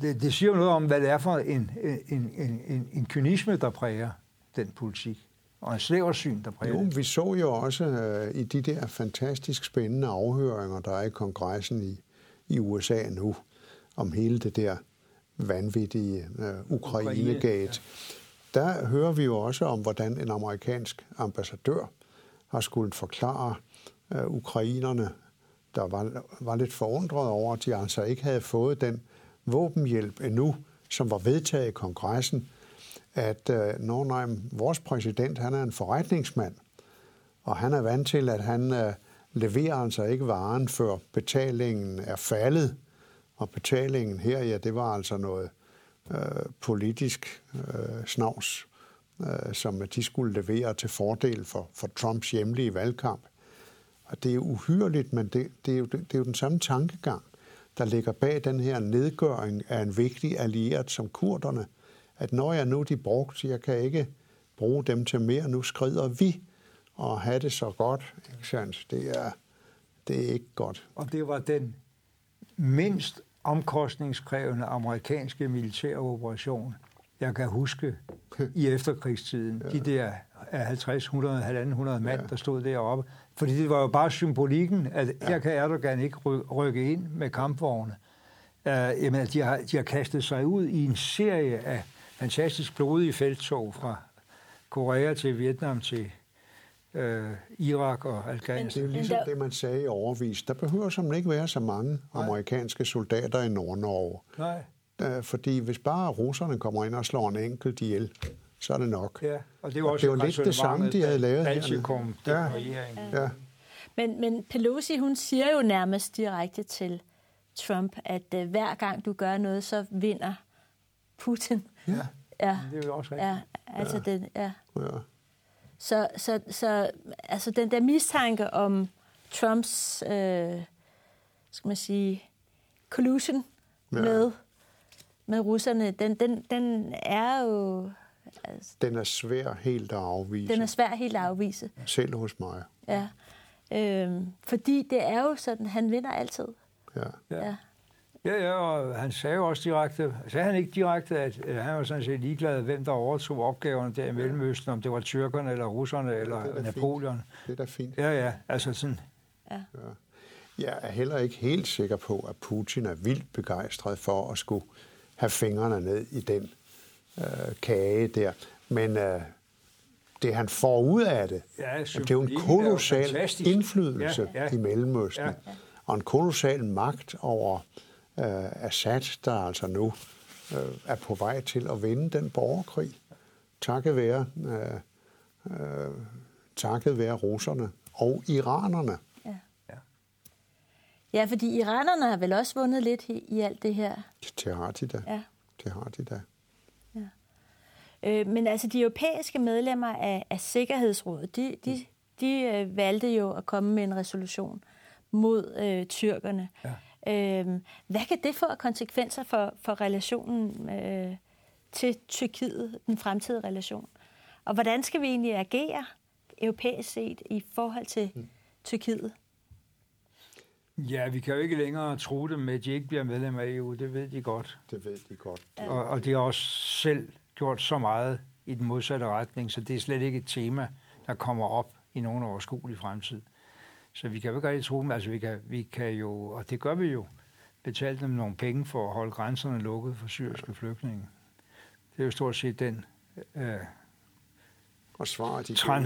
det, det siger jo noget om, hvad det er for en, en, en, en, en kynisme, der præger den politik og en snæversyn, der præger Jo, vi så jo også uh, i de der fantastisk spændende afhøringer, der er i kongressen i, i USA nu, om hele det der vanvittige uh, Ukraine-gate. Ja. Der hører vi jo også om, hvordan en amerikansk ambassadør har skulle forklare uh, ukrainerne, der var, var lidt forundret over, at de altså ikke havde fået den våbenhjælp endnu, som var vedtaget i kongressen, at øh, når nej, vores præsident han er en forretningsmand, og han er vant til, at han øh, leverer altså ikke varen, før betalingen er faldet. Og betalingen her, ja, det var altså noget øh, politisk øh, snavs, øh, som de skulle levere til fordel for, for Trumps hjemlige valgkamp. Og det er uhyreligt, men det, det, er jo, det er jo den samme tankegang, der ligger bag den her nedgøring af en vigtig allieret som kurderne – at når jeg nu de brugt, jeg kan ikke bruge dem til mere, nu skrider vi og have det så godt. Ikke sandt? Det er, det er ikke godt. Og det var den mindst omkostningskrævende amerikanske militære operation, jeg kan huske i [LAUGHS] efterkrigstiden. Ja. De der 50, 100, 100 mand, ja. der stod deroppe. Fordi det var jo bare symbolikken, at ja. her kan Erdogan ikke rykke ind med kampvogne. Uh, jamen, de har, de har kastet sig ud i en serie af fantastisk blodige feltog fra Korea til Vietnam til øh, Irak og Afghanistan. Det er jo ligesom det, man sagde i overvis. Der behøver som ikke være så mange Nej. amerikanske soldater i Nord-Norge. Nej. Da, fordi hvis bare russerne kommer ind og slår en enkelt ihjel, så er det nok. Ja, og det var, også og det var lidt det samme, de havde lavet Baltikum, ja. ja. ja. Men, men Pelosi, hun siger jo nærmest direkte til Trump, at uh, hver gang du gør noget, så vinder Putin. Ja, ja. det er jo også rigtigt. Ja, altså ja. Den, ja. ja. Så, så, så altså den der mistanke om Trumps, øh, skal man sige, collusion ja. med, med russerne, den, den, den er jo... Altså, den er svær helt at afvise. Den er svær helt at afvise. Selv hos mig. Ja. Øhm, fordi det er jo sådan, han vinder altid. Ja. ja. Ja, ja, og han sagde jo også direkte, sagde han ikke direkte, at øh, han var sådan set ligeglad, hvem der overtog opgaverne der i Mellemøsten, om det var tyrkerne, eller russerne, eller ja, Napoleon. Fint. Det er da fint. Ja, ja, altså sådan. Ja. ja. Jeg er heller ikke helt sikker på, at Putin er vildt begejstret for at skulle have fingrene ned i den øh, kage der. Men øh, det han får ud af det, ja, det er jo en kolossal indflydelse ja, ja. i Mellemøsten, ja. og en kolossal magt over øh, Assad, der altså nu øh, er på vej til at vinde den borgerkrig, takket være, øh, øh, takket være russerne og iranerne. Ja. ja. Ja, fordi iranerne har vel også vundet lidt i, i alt det her. Det har de da. Ja. Det har de da. Ja. Øh, men altså, de europæiske medlemmer af, af Sikkerhedsrådet, de, de, de øh, valgte jo at komme med en resolution mod øh, tyrkerne. Ja. Øh, hvad kan det få af konsekvenser for, for relationen øh, til Tyrkiet, den fremtidige relation? Og hvordan skal vi egentlig agere europæisk set i forhold til mm. Tyrkiet? Ja, vi kan jo ikke længere tro dem med, at de ikke bliver medlem af EU. Det ved de godt. Det ved de godt. Ja. Og, og de har også selv gjort så meget i den modsatte retning, så det er slet ikke et tema, der kommer op i nogen overskuelig fremtid. Så vi kan jo ikke rigtig tro dem. Altså, vi kan, vi kan jo, og det gør vi jo, betale dem nogle penge for at holde grænserne lukket for syriske flygtninge. Det er jo stort set den øh, og svaret de er, at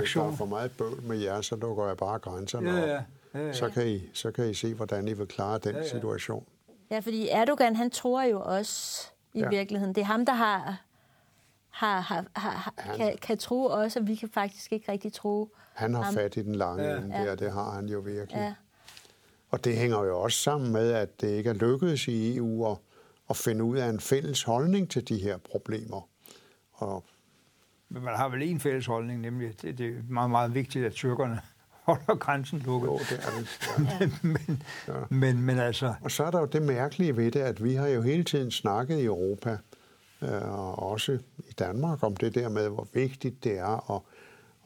hvis der er for meget bøvl med jer, så lukker jeg bare grænserne ja, ja, ja, ja. Så, kan I, så kan I se, hvordan I vil klare den ja, ja. situation. Ja, fordi Erdogan, han tror jo også i ja. virkeligheden. Det er ham, der har, har, har, har han, kan, kan tro også, og vi kan faktisk ikke rigtig tro Han har ham. fat i den lange ja. ende der, det har han jo virkelig. Ja. Og det hænger jo også sammen med, at det ikke er lykkedes i EU at, at finde ud af en fælles holdning til de her problemer. Og men man har vel en fælles holdning, nemlig det, det er meget, meget vigtigt, at tyrkerne [LAUGHS] holder grænsen lukket. Jo, det er det. [LAUGHS] Ja. men, ja. men, men altså... Og så er der jo det mærkelige ved det, at vi har jo hele tiden snakket i Europa, og også i Danmark, om det der med, hvor vigtigt det er at,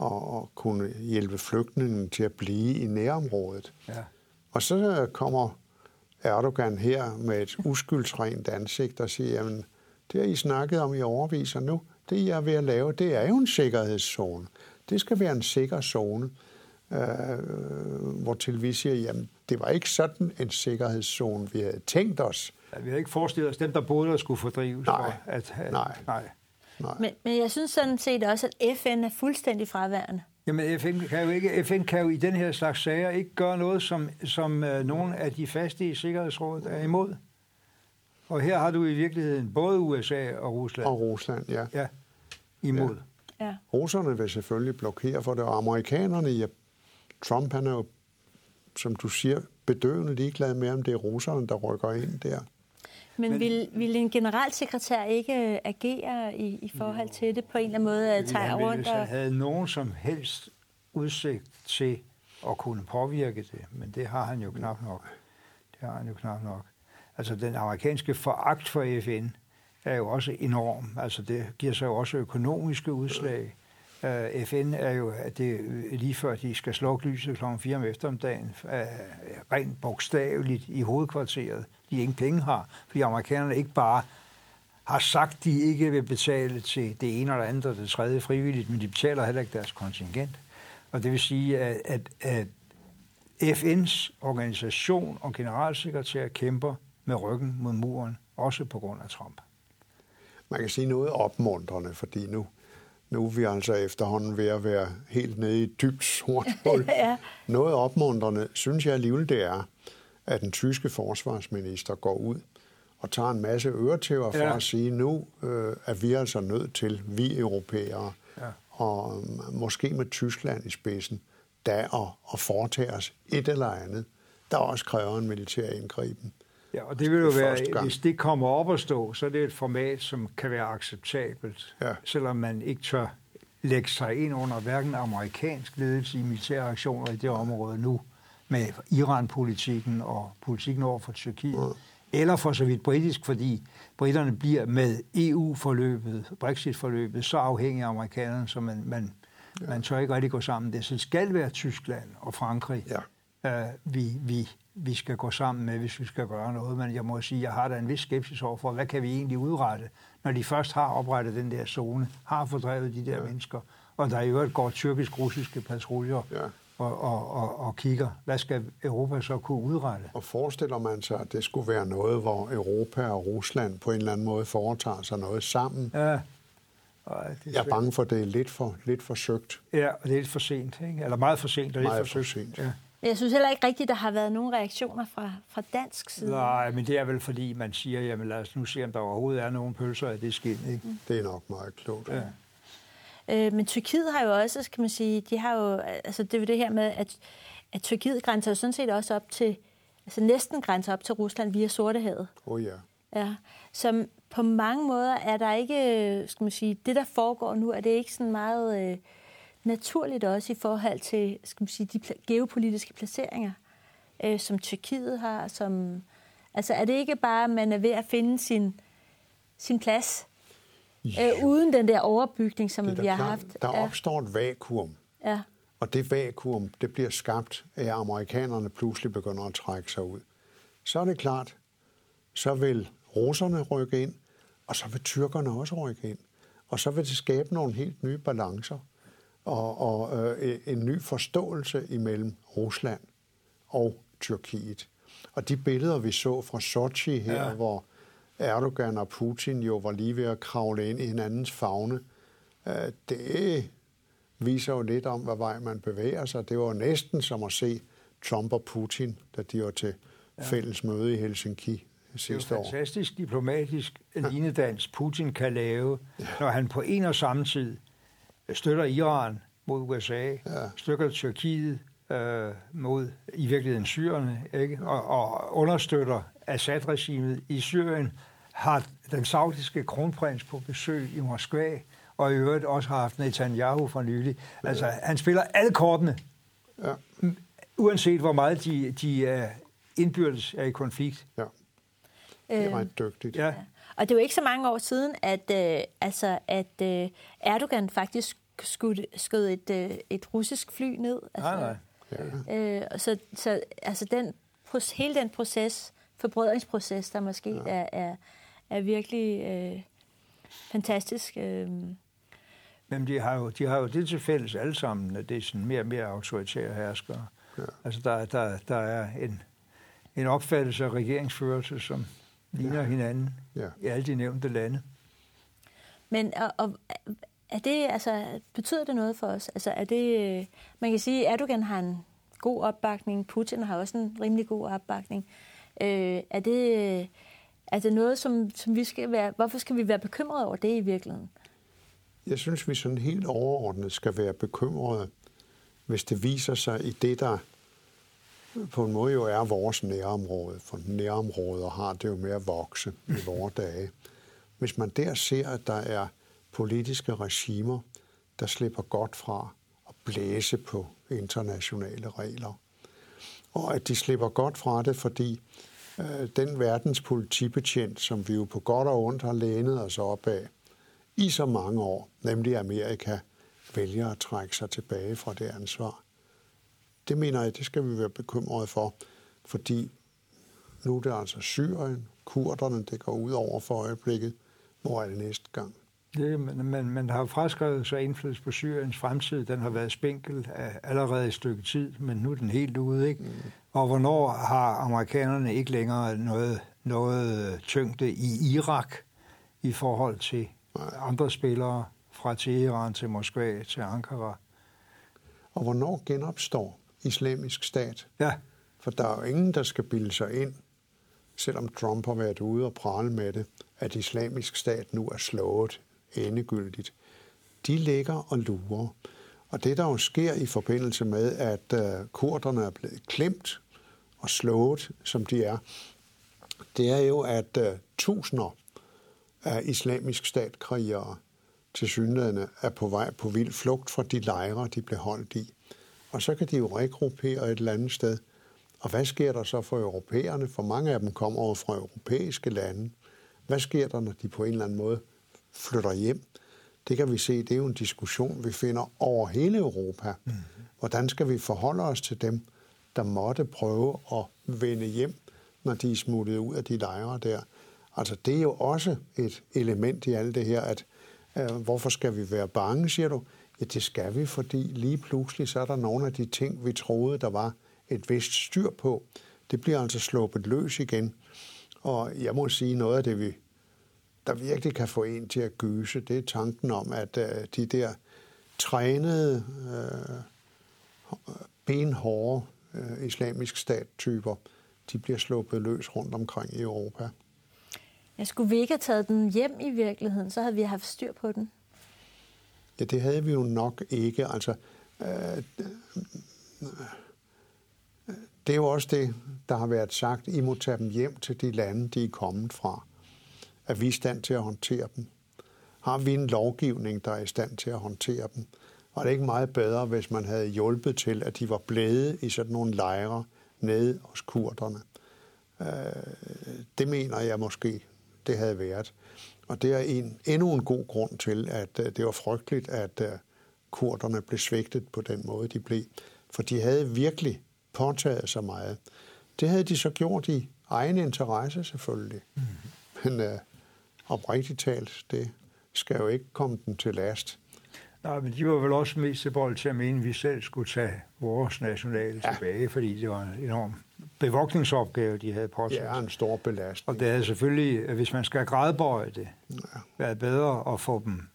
at, at kunne hjælpe flygtningen til at blive i nærområdet. Ja. Og så kommer Erdogan her med et uskyldsrent ansigt og siger, jamen, det har I snakket om i overvis, og nu det, jeg er ved at lave, det er jo en sikkerhedszone. Det skal være en sikker zone, øh, hvor til vi siger, jamen, det var ikke sådan en sikkerhedszone, vi havde tænkt os. Ja, vi havde ikke forestillet os, dem, der boede der, skulle fordrives. Nej, for at, at, nej. nej. nej. Men, men jeg synes sådan set også, at FN er fuldstændig fraværende. Jamen, FN kan jo, ikke, FN kan jo i den her slags sager ikke gøre noget, som, som uh, nogle af de faste i Sikkerhedsrådet er imod. Og her har du i virkeligheden både USA og Rusland. Og Rusland, ja. Ja, imod. Ja. ja. Russerne vil selvfølgelig blokere for det, og amerikanerne, ja, Trump han er jo, som du siger, bedøvende ligeglad med, om det er russerne, der rykker ind der. Men, Men vil, vil en generalsekretær ikke øh, agere i, i forhold til det på en eller anden måde? At tage rundt hvis han havde nogen som helst udsigt til at kunne påvirke det, men det har han jo knap nok. Det har han jo knap nok. Altså den amerikanske foragt for FN er jo også enorm. Altså det giver sig jo også økonomiske udslag. Øh, FN er jo at det lige før de skal slukke lyset kl. 4 om eftermiddagen, øh, rent bogstaveligt i hovedkvarteret, de ingen penge har, fordi amerikanerne ikke bare har sagt, de ikke vil betale til det ene eller andet og det tredje frivilligt, men de betaler heller ikke deres kontingent. Og det vil sige, at, at, at FN's organisation og generalsekretær kæmper med ryggen mod muren, også på grund af Trump. Man kan sige noget opmuntrende, fordi nu, nu er vi altså efterhånden ved at være helt nede i et dybt sort [LAUGHS] hul. ja. Noget opmuntrende, synes jeg alligevel, det er, at den tyske forsvarsminister går ud og tager en masse øretæver for ja. at sige, nu øh, er vi altså nødt til, vi europæere, ja. og øh, måske med Tyskland i spidsen, da at, at foretage os et eller andet, der også kræver en militær indgriben. Ja, og det vil jo være, hvis det kommer op at stå, så er det et format, som kan være acceptabelt, ja. selvom man ikke tør lægge sig ind under hverken amerikansk ledelse i militære aktioner i det område nu, med Iran-politikken og politikken over for Tyrkiet, ja. eller for så vidt britisk, fordi britterne bliver med EU-forløbet, Brexit-forløbet, så afhængige af amerikanerne, så man, man, ja. man tør ikke rigtig gå sammen. Det så skal være Tyskland og Frankrig, ja. øh, vi, vi vi skal gå sammen med, hvis vi skal gøre noget. Men jeg må sige, jeg har da en vis skepsis over for, hvad kan vi egentlig udrette, når de først har oprettet den der zone, har fordrevet de der ja. mennesker, og der i øvrigt går tyrkisk-russiske patruljer ja. og, og, og, og kigger, hvad skal Europa så kunne udrette? Og forestiller man sig, at det skulle være noget, hvor Europa og Rusland på en eller anden måde foretager sig noget sammen? Ja. Det er jeg er bange for, at det er lidt for, lidt for søgt. Ja, og det er lidt for sent, ikke? Eller meget for sent og lidt meget for, for sent. Ja. Men jeg synes heller ikke rigtigt, der har været nogen reaktioner fra, fra dansk side. Nej, men det er vel fordi, man siger, jamen lad os nu se, om der overhovedet er nogen pølser af det skind. Ikke? Mm. Det er nok meget klogt. Ja. Øh, men Tyrkiet har jo også, kan man sige, de har jo, altså det er det her med, at, at Tyrkiet grænser jo sådan set også op til, altså næsten grænser op til Rusland via Sortehavet. Oh ja. Ja, som på mange måder er der ikke, skal man sige, det der foregår nu, er det ikke sådan meget... Øh, naturligt også i forhold til skal man sige, de geopolitiske placeringer, øh, som Tyrkiet har. Som, altså er det ikke bare, at man er ved at finde sin, sin plads? øh, uden den der overbygning, som vi har klart. haft. Der opstår et vakuum. Ja. Og det vakuum, det bliver skabt af, at amerikanerne pludselig begynder at trække sig ud. Så er det klart, så vil russerne rykke ind, og så vil tyrkerne også rykke ind. Og så vil det skabe nogle helt nye balancer og, og øh, en ny forståelse imellem Rusland og Tyrkiet. Og de billeder, vi så fra Sochi her, ja. hvor Erdogan og Putin jo var lige ved at kravle ind i hinandens fagne, øh, det viser jo lidt om, hvad vej man bevæger sig. Det var næsten som at se Trump og Putin, da de var til fælles møde i Helsinki sidste år. Det er fantastisk diplomatisk linedans, Putin kan lave, ja. når han på en og samme tid støtter Iran mod USA, ja. støtter Tyrkiet øh, mod i virkeligheden syrerne, ikke? Og, og understøtter Assad-regimet i Syrien, har den saudiske kronprins på besøg i Moskva, og i øvrigt også har haft Netanyahu for nylig. Altså, han spiller alle kortene, ja. uanset hvor meget de, de uh, indbyrdes er i konflikt. Ja. Det er ret dygtigt. Ja. Og det var ikke så mange år siden, at, øh, altså, at øh, Erdogan faktisk skød, skød et, øh, et russisk fly ned. Altså, nej, nej. Øh, så så altså den, hele den proces, forbrødringsproces, der måske ja. er, er, er virkelig øh, fantastisk. Øh. Men de har, jo, de har jo det til fælles alle sammen, at det er sådan mere og mere autoritære herskere. Ja. Altså der, der, der er en, en opfattelse af regeringsførelse, som ligner ja. hinanden ja. i alle de nævnte lande. Men og, og, er det, altså, betyder det noget for os? Altså, er det, man kan sige, at Erdogan har en god opbakning, Putin har også en rimelig god opbakning. Øh, er, det, er det noget, som, som vi skal være... Hvorfor skal vi være bekymrede over det i virkeligheden? Jeg synes, vi sådan helt overordnet skal være bekymrede, hvis det viser sig i det, der på en måde jo er vores nærområde, for nærområder har det jo med at vokse i vores dage. Hvis man der ser, at der er politiske regimer, der slipper godt fra at blæse på internationale regler, og at de slipper godt fra det, fordi øh, den verdens politibetjent, som vi jo på godt og ondt har lænet os op af i så mange år, nemlig Amerika, vælger at trække sig tilbage fra det ansvar det mener jeg, det skal vi være bekymrede for, fordi nu er det altså Syrien, kurderne, det går ud over for øjeblikket. Hvor er det næste gang? Det, men man, man har fraskrevet sig indflydelse på Syriens fremtid. Den har været spinkel af allerede et stykke tid, men nu er den helt ude. Ikke? Mm. Og hvornår har amerikanerne ikke længere noget, noget tyngde i Irak i forhold til Nej. andre spillere fra Teheran til Moskva til Ankara? Og hvornår genopstår islamisk stat. Ja. For der er jo ingen, der skal bilde sig ind, selvom Trump har været ude og prale med det, at islamisk stat nu er slået endegyldigt. De ligger og lurer. Og det, der jo sker i forbindelse med, at uh, kurderne er blevet klemt og slået, som de er, det er jo, at uh, tusinder af islamisk statkrigere til synligheden er på vej på vild flugt fra de lejre, de blev holdt i og så kan de jo regruppere et eller andet sted. Og hvad sker der så for europæerne? For mange af dem kommer over fra europæiske lande. Hvad sker der, når de på en eller anden måde flytter hjem? Det kan vi se, det er jo en diskussion, vi finder over hele Europa. Mm. Hvordan skal vi forholde os til dem, der måtte prøve at vende hjem, når de er smuttet ud af de lejre der? Altså, det er jo også et element i alt det her, at øh, hvorfor skal vi være bange, siger du? Ja, det skal vi, fordi lige pludselig så er der nogle af de ting, vi troede, der var et vist styr på. Det bliver altså sluppet løs igen. Og jeg må sige, noget af det, vi, der virkelig kan få en til at gyse, det er tanken om, at uh, de der trænede, uh, benhårde uh, islamisk stattyper, de bliver sluppet løs rundt omkring i Europa. Jeg skulle vi ikke have taget den hjem i virkeligheden, så havde vi haft styr på den. Ja, det havde vi jo nok ikke. Altså, øh, det er jo også det, der har været sagt. I må tage dem hjem til de lande, de er kommet fra. Er vi i stand til at håndtere dem? Har vi en lovgivning, der er i stand til at håndtere dem? Var det ikke meget bedre, hvis man havde hjulpet til, at de var blevet i sådan nogle lejre nede hos kurderne? Øh, det mener jeg måske, det havde været. Og det er en, endnu en god grund til, at uh, det var frygteligt, at uh, kurderne blev svigtet på den måde, de blev. For de havde virkelig påtaget sig meget. Det havde de så gjort i egen interesse selvfølgelig. Mm. Men uh, oprigtigt talt, det skal jo ikke komme dem til last. Nej, men de var vel også mest tilbøjelige til at mene, at vi selv skulle tage vores nationale ja. tilbage, fordi det var en enorm bevogtningsopgave, de havde påtaget. Ja, en stor belastning. Og det er selvfølgelig, hvis man skal grædbøje det, ja. været bedre at få dem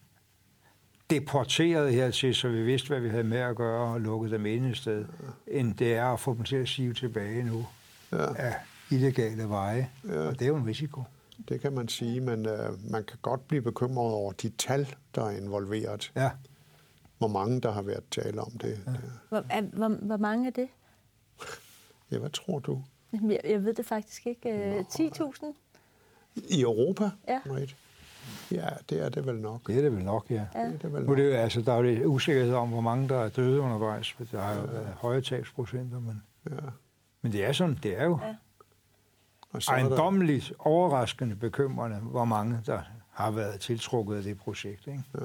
deporteret hertil, så vi vidste, hvad vi havde med at gøre og lukket dem ind i sted, ja. end det er at få dem til at sive tilbage nu ja. af illegale veje. Ja. Og det er jo en risiko. Det kan man sige, men uh, man kan godt blive bekymret over de tal, der er involveret. Ja. Hvor mange, der har været tale om det. Ja. Hvor, hvor, hvor mange er det? Ja, hvad tror du? Jeg, jeg ved det faktisk ikke. 10.000? I Europa? Ja. Right. Ja, det er det vel nok. Det er det vel nok, ja. ja. Det er det vel nok. Nu, det, altså, der er jo lidt usikkerhed om, hvor mange der er døde undervejs. Der har jo ja. været høje tabsprocenter, men, ja. men det er sådan, det er jo ja. ejendommeligt der... overraskende bekymrende, hvor mange der har været tiltrukket af det projekt. Ikke? Ja.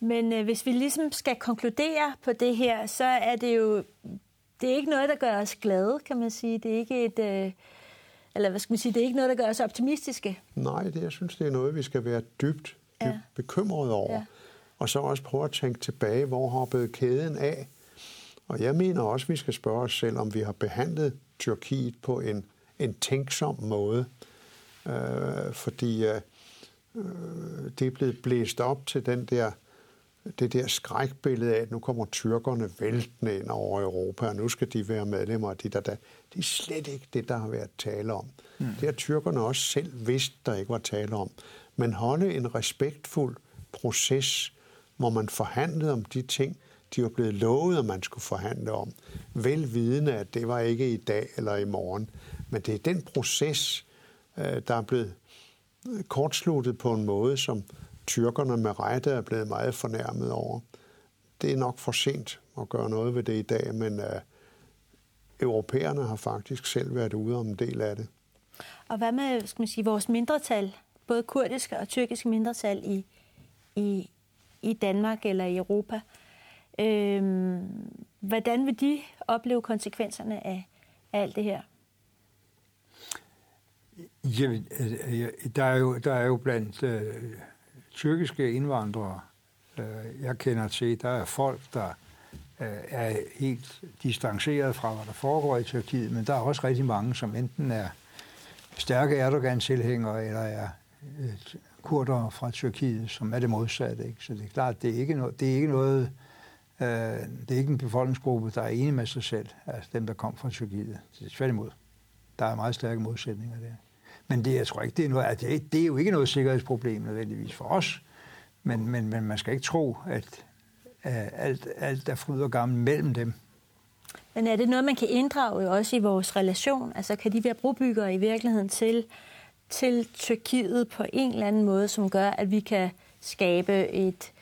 Men øh, hvis vi ligesom skal konkludere på det her, så er det jo det er ikke noget, der gør os glade, kan man sige. Det er ikke et... Øh, eller hvad skal man sige, det er ikke noget, der gør os optimistiske. Nej, det, jeg synes, det er noget, vi skal være dybt, dybt ja. bekymrede over. Ja. Og så også prøve at tænke tilbage, hvor hoppede kæden af. Og jeg mener også, vi skal spørge os selv, om vi har behandlet Tyrkiet på en, en tænksom måde. Øh, fordi øh, det er blevet blæst op til den der det der skrækbillede af, at nu kommer tyrkerne væltende ind over Europa, og nu skal de være medlemmer af det der, der. Det er slet ikke det, der har været tale om. Mm. Det har tyrkerne også selv vidst, der ikke var tale om. Men holde en respektfuld proces, hvor man forhandlede om de ting, de var blevet lovet, at man skulle forhandle om. Velvidende, at det var ikke i dag eller i morgen. Men det er den proces, øh, der er blevet kortsluttet på en måde, som tyrkerne med rette er blevet meget fornærmet over. Det er nok for sent at gøre noget ved det i dag, men uh, europæerne har faktisk selv været ude om en del af det. Og hvad med skal man sige, vores mindretal, både kurdiske og tyrkiske mindretal i, i, i Danmark eller i Europa? Øhm, hvordan vil de opleve konsekvenserne af, af alt det her? Jamen, øh, der er jo, der er jo blandt øh, tyrkiske indvandrere, øh, jeg kender til, der er folk, der øh, er helt distanceret fra, hvad der foregår i Tyrkiet, men der er også rigtig mange, som enten er stærke Erdogan-tilhængere, eller er øh, kurder fra Tyrkiet, som er det modsatte. Ikke? Så det er klart, det er ikke noget, det er ikke noget øh, det er ikke en befolkningsgruppe, der er enig med sig selv, altså dem, der kom fra Tyrkiet. Det er tværtimod. Der er meget stærke modsætninger der. Men det, jeg tror ikke, det er, noget, det, det er jo ikke noget sikkerhedsproblem nødvendigvis for os, men, men, men man skal ikke tro, at at alt, alt er fryd og gammel mellem dem. Men er det noget, man kan inddrage også i vores relation? Altså kan de være brobyggere i virkeligheden til, til Tyrkiet på en eller anden måde, som gør, at vi kan skabe et,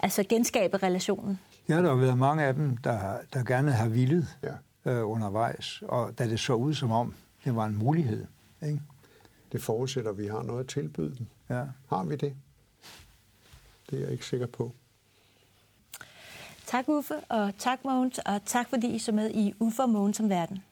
altså genskabe relationen? Ja, der har været mange af dem, der, der gerne har villet ja. øh, undervejs, og da det så ud som om, det var en mulighed. Ikke? Det forudsætter, at vi har noget at tilbyde dem. Ja. Har vi det? Det er jeg ikke sikker på. Tak Uffe, og tak Mogens, og tak fordi I så med i Uffe og Mogens som verden.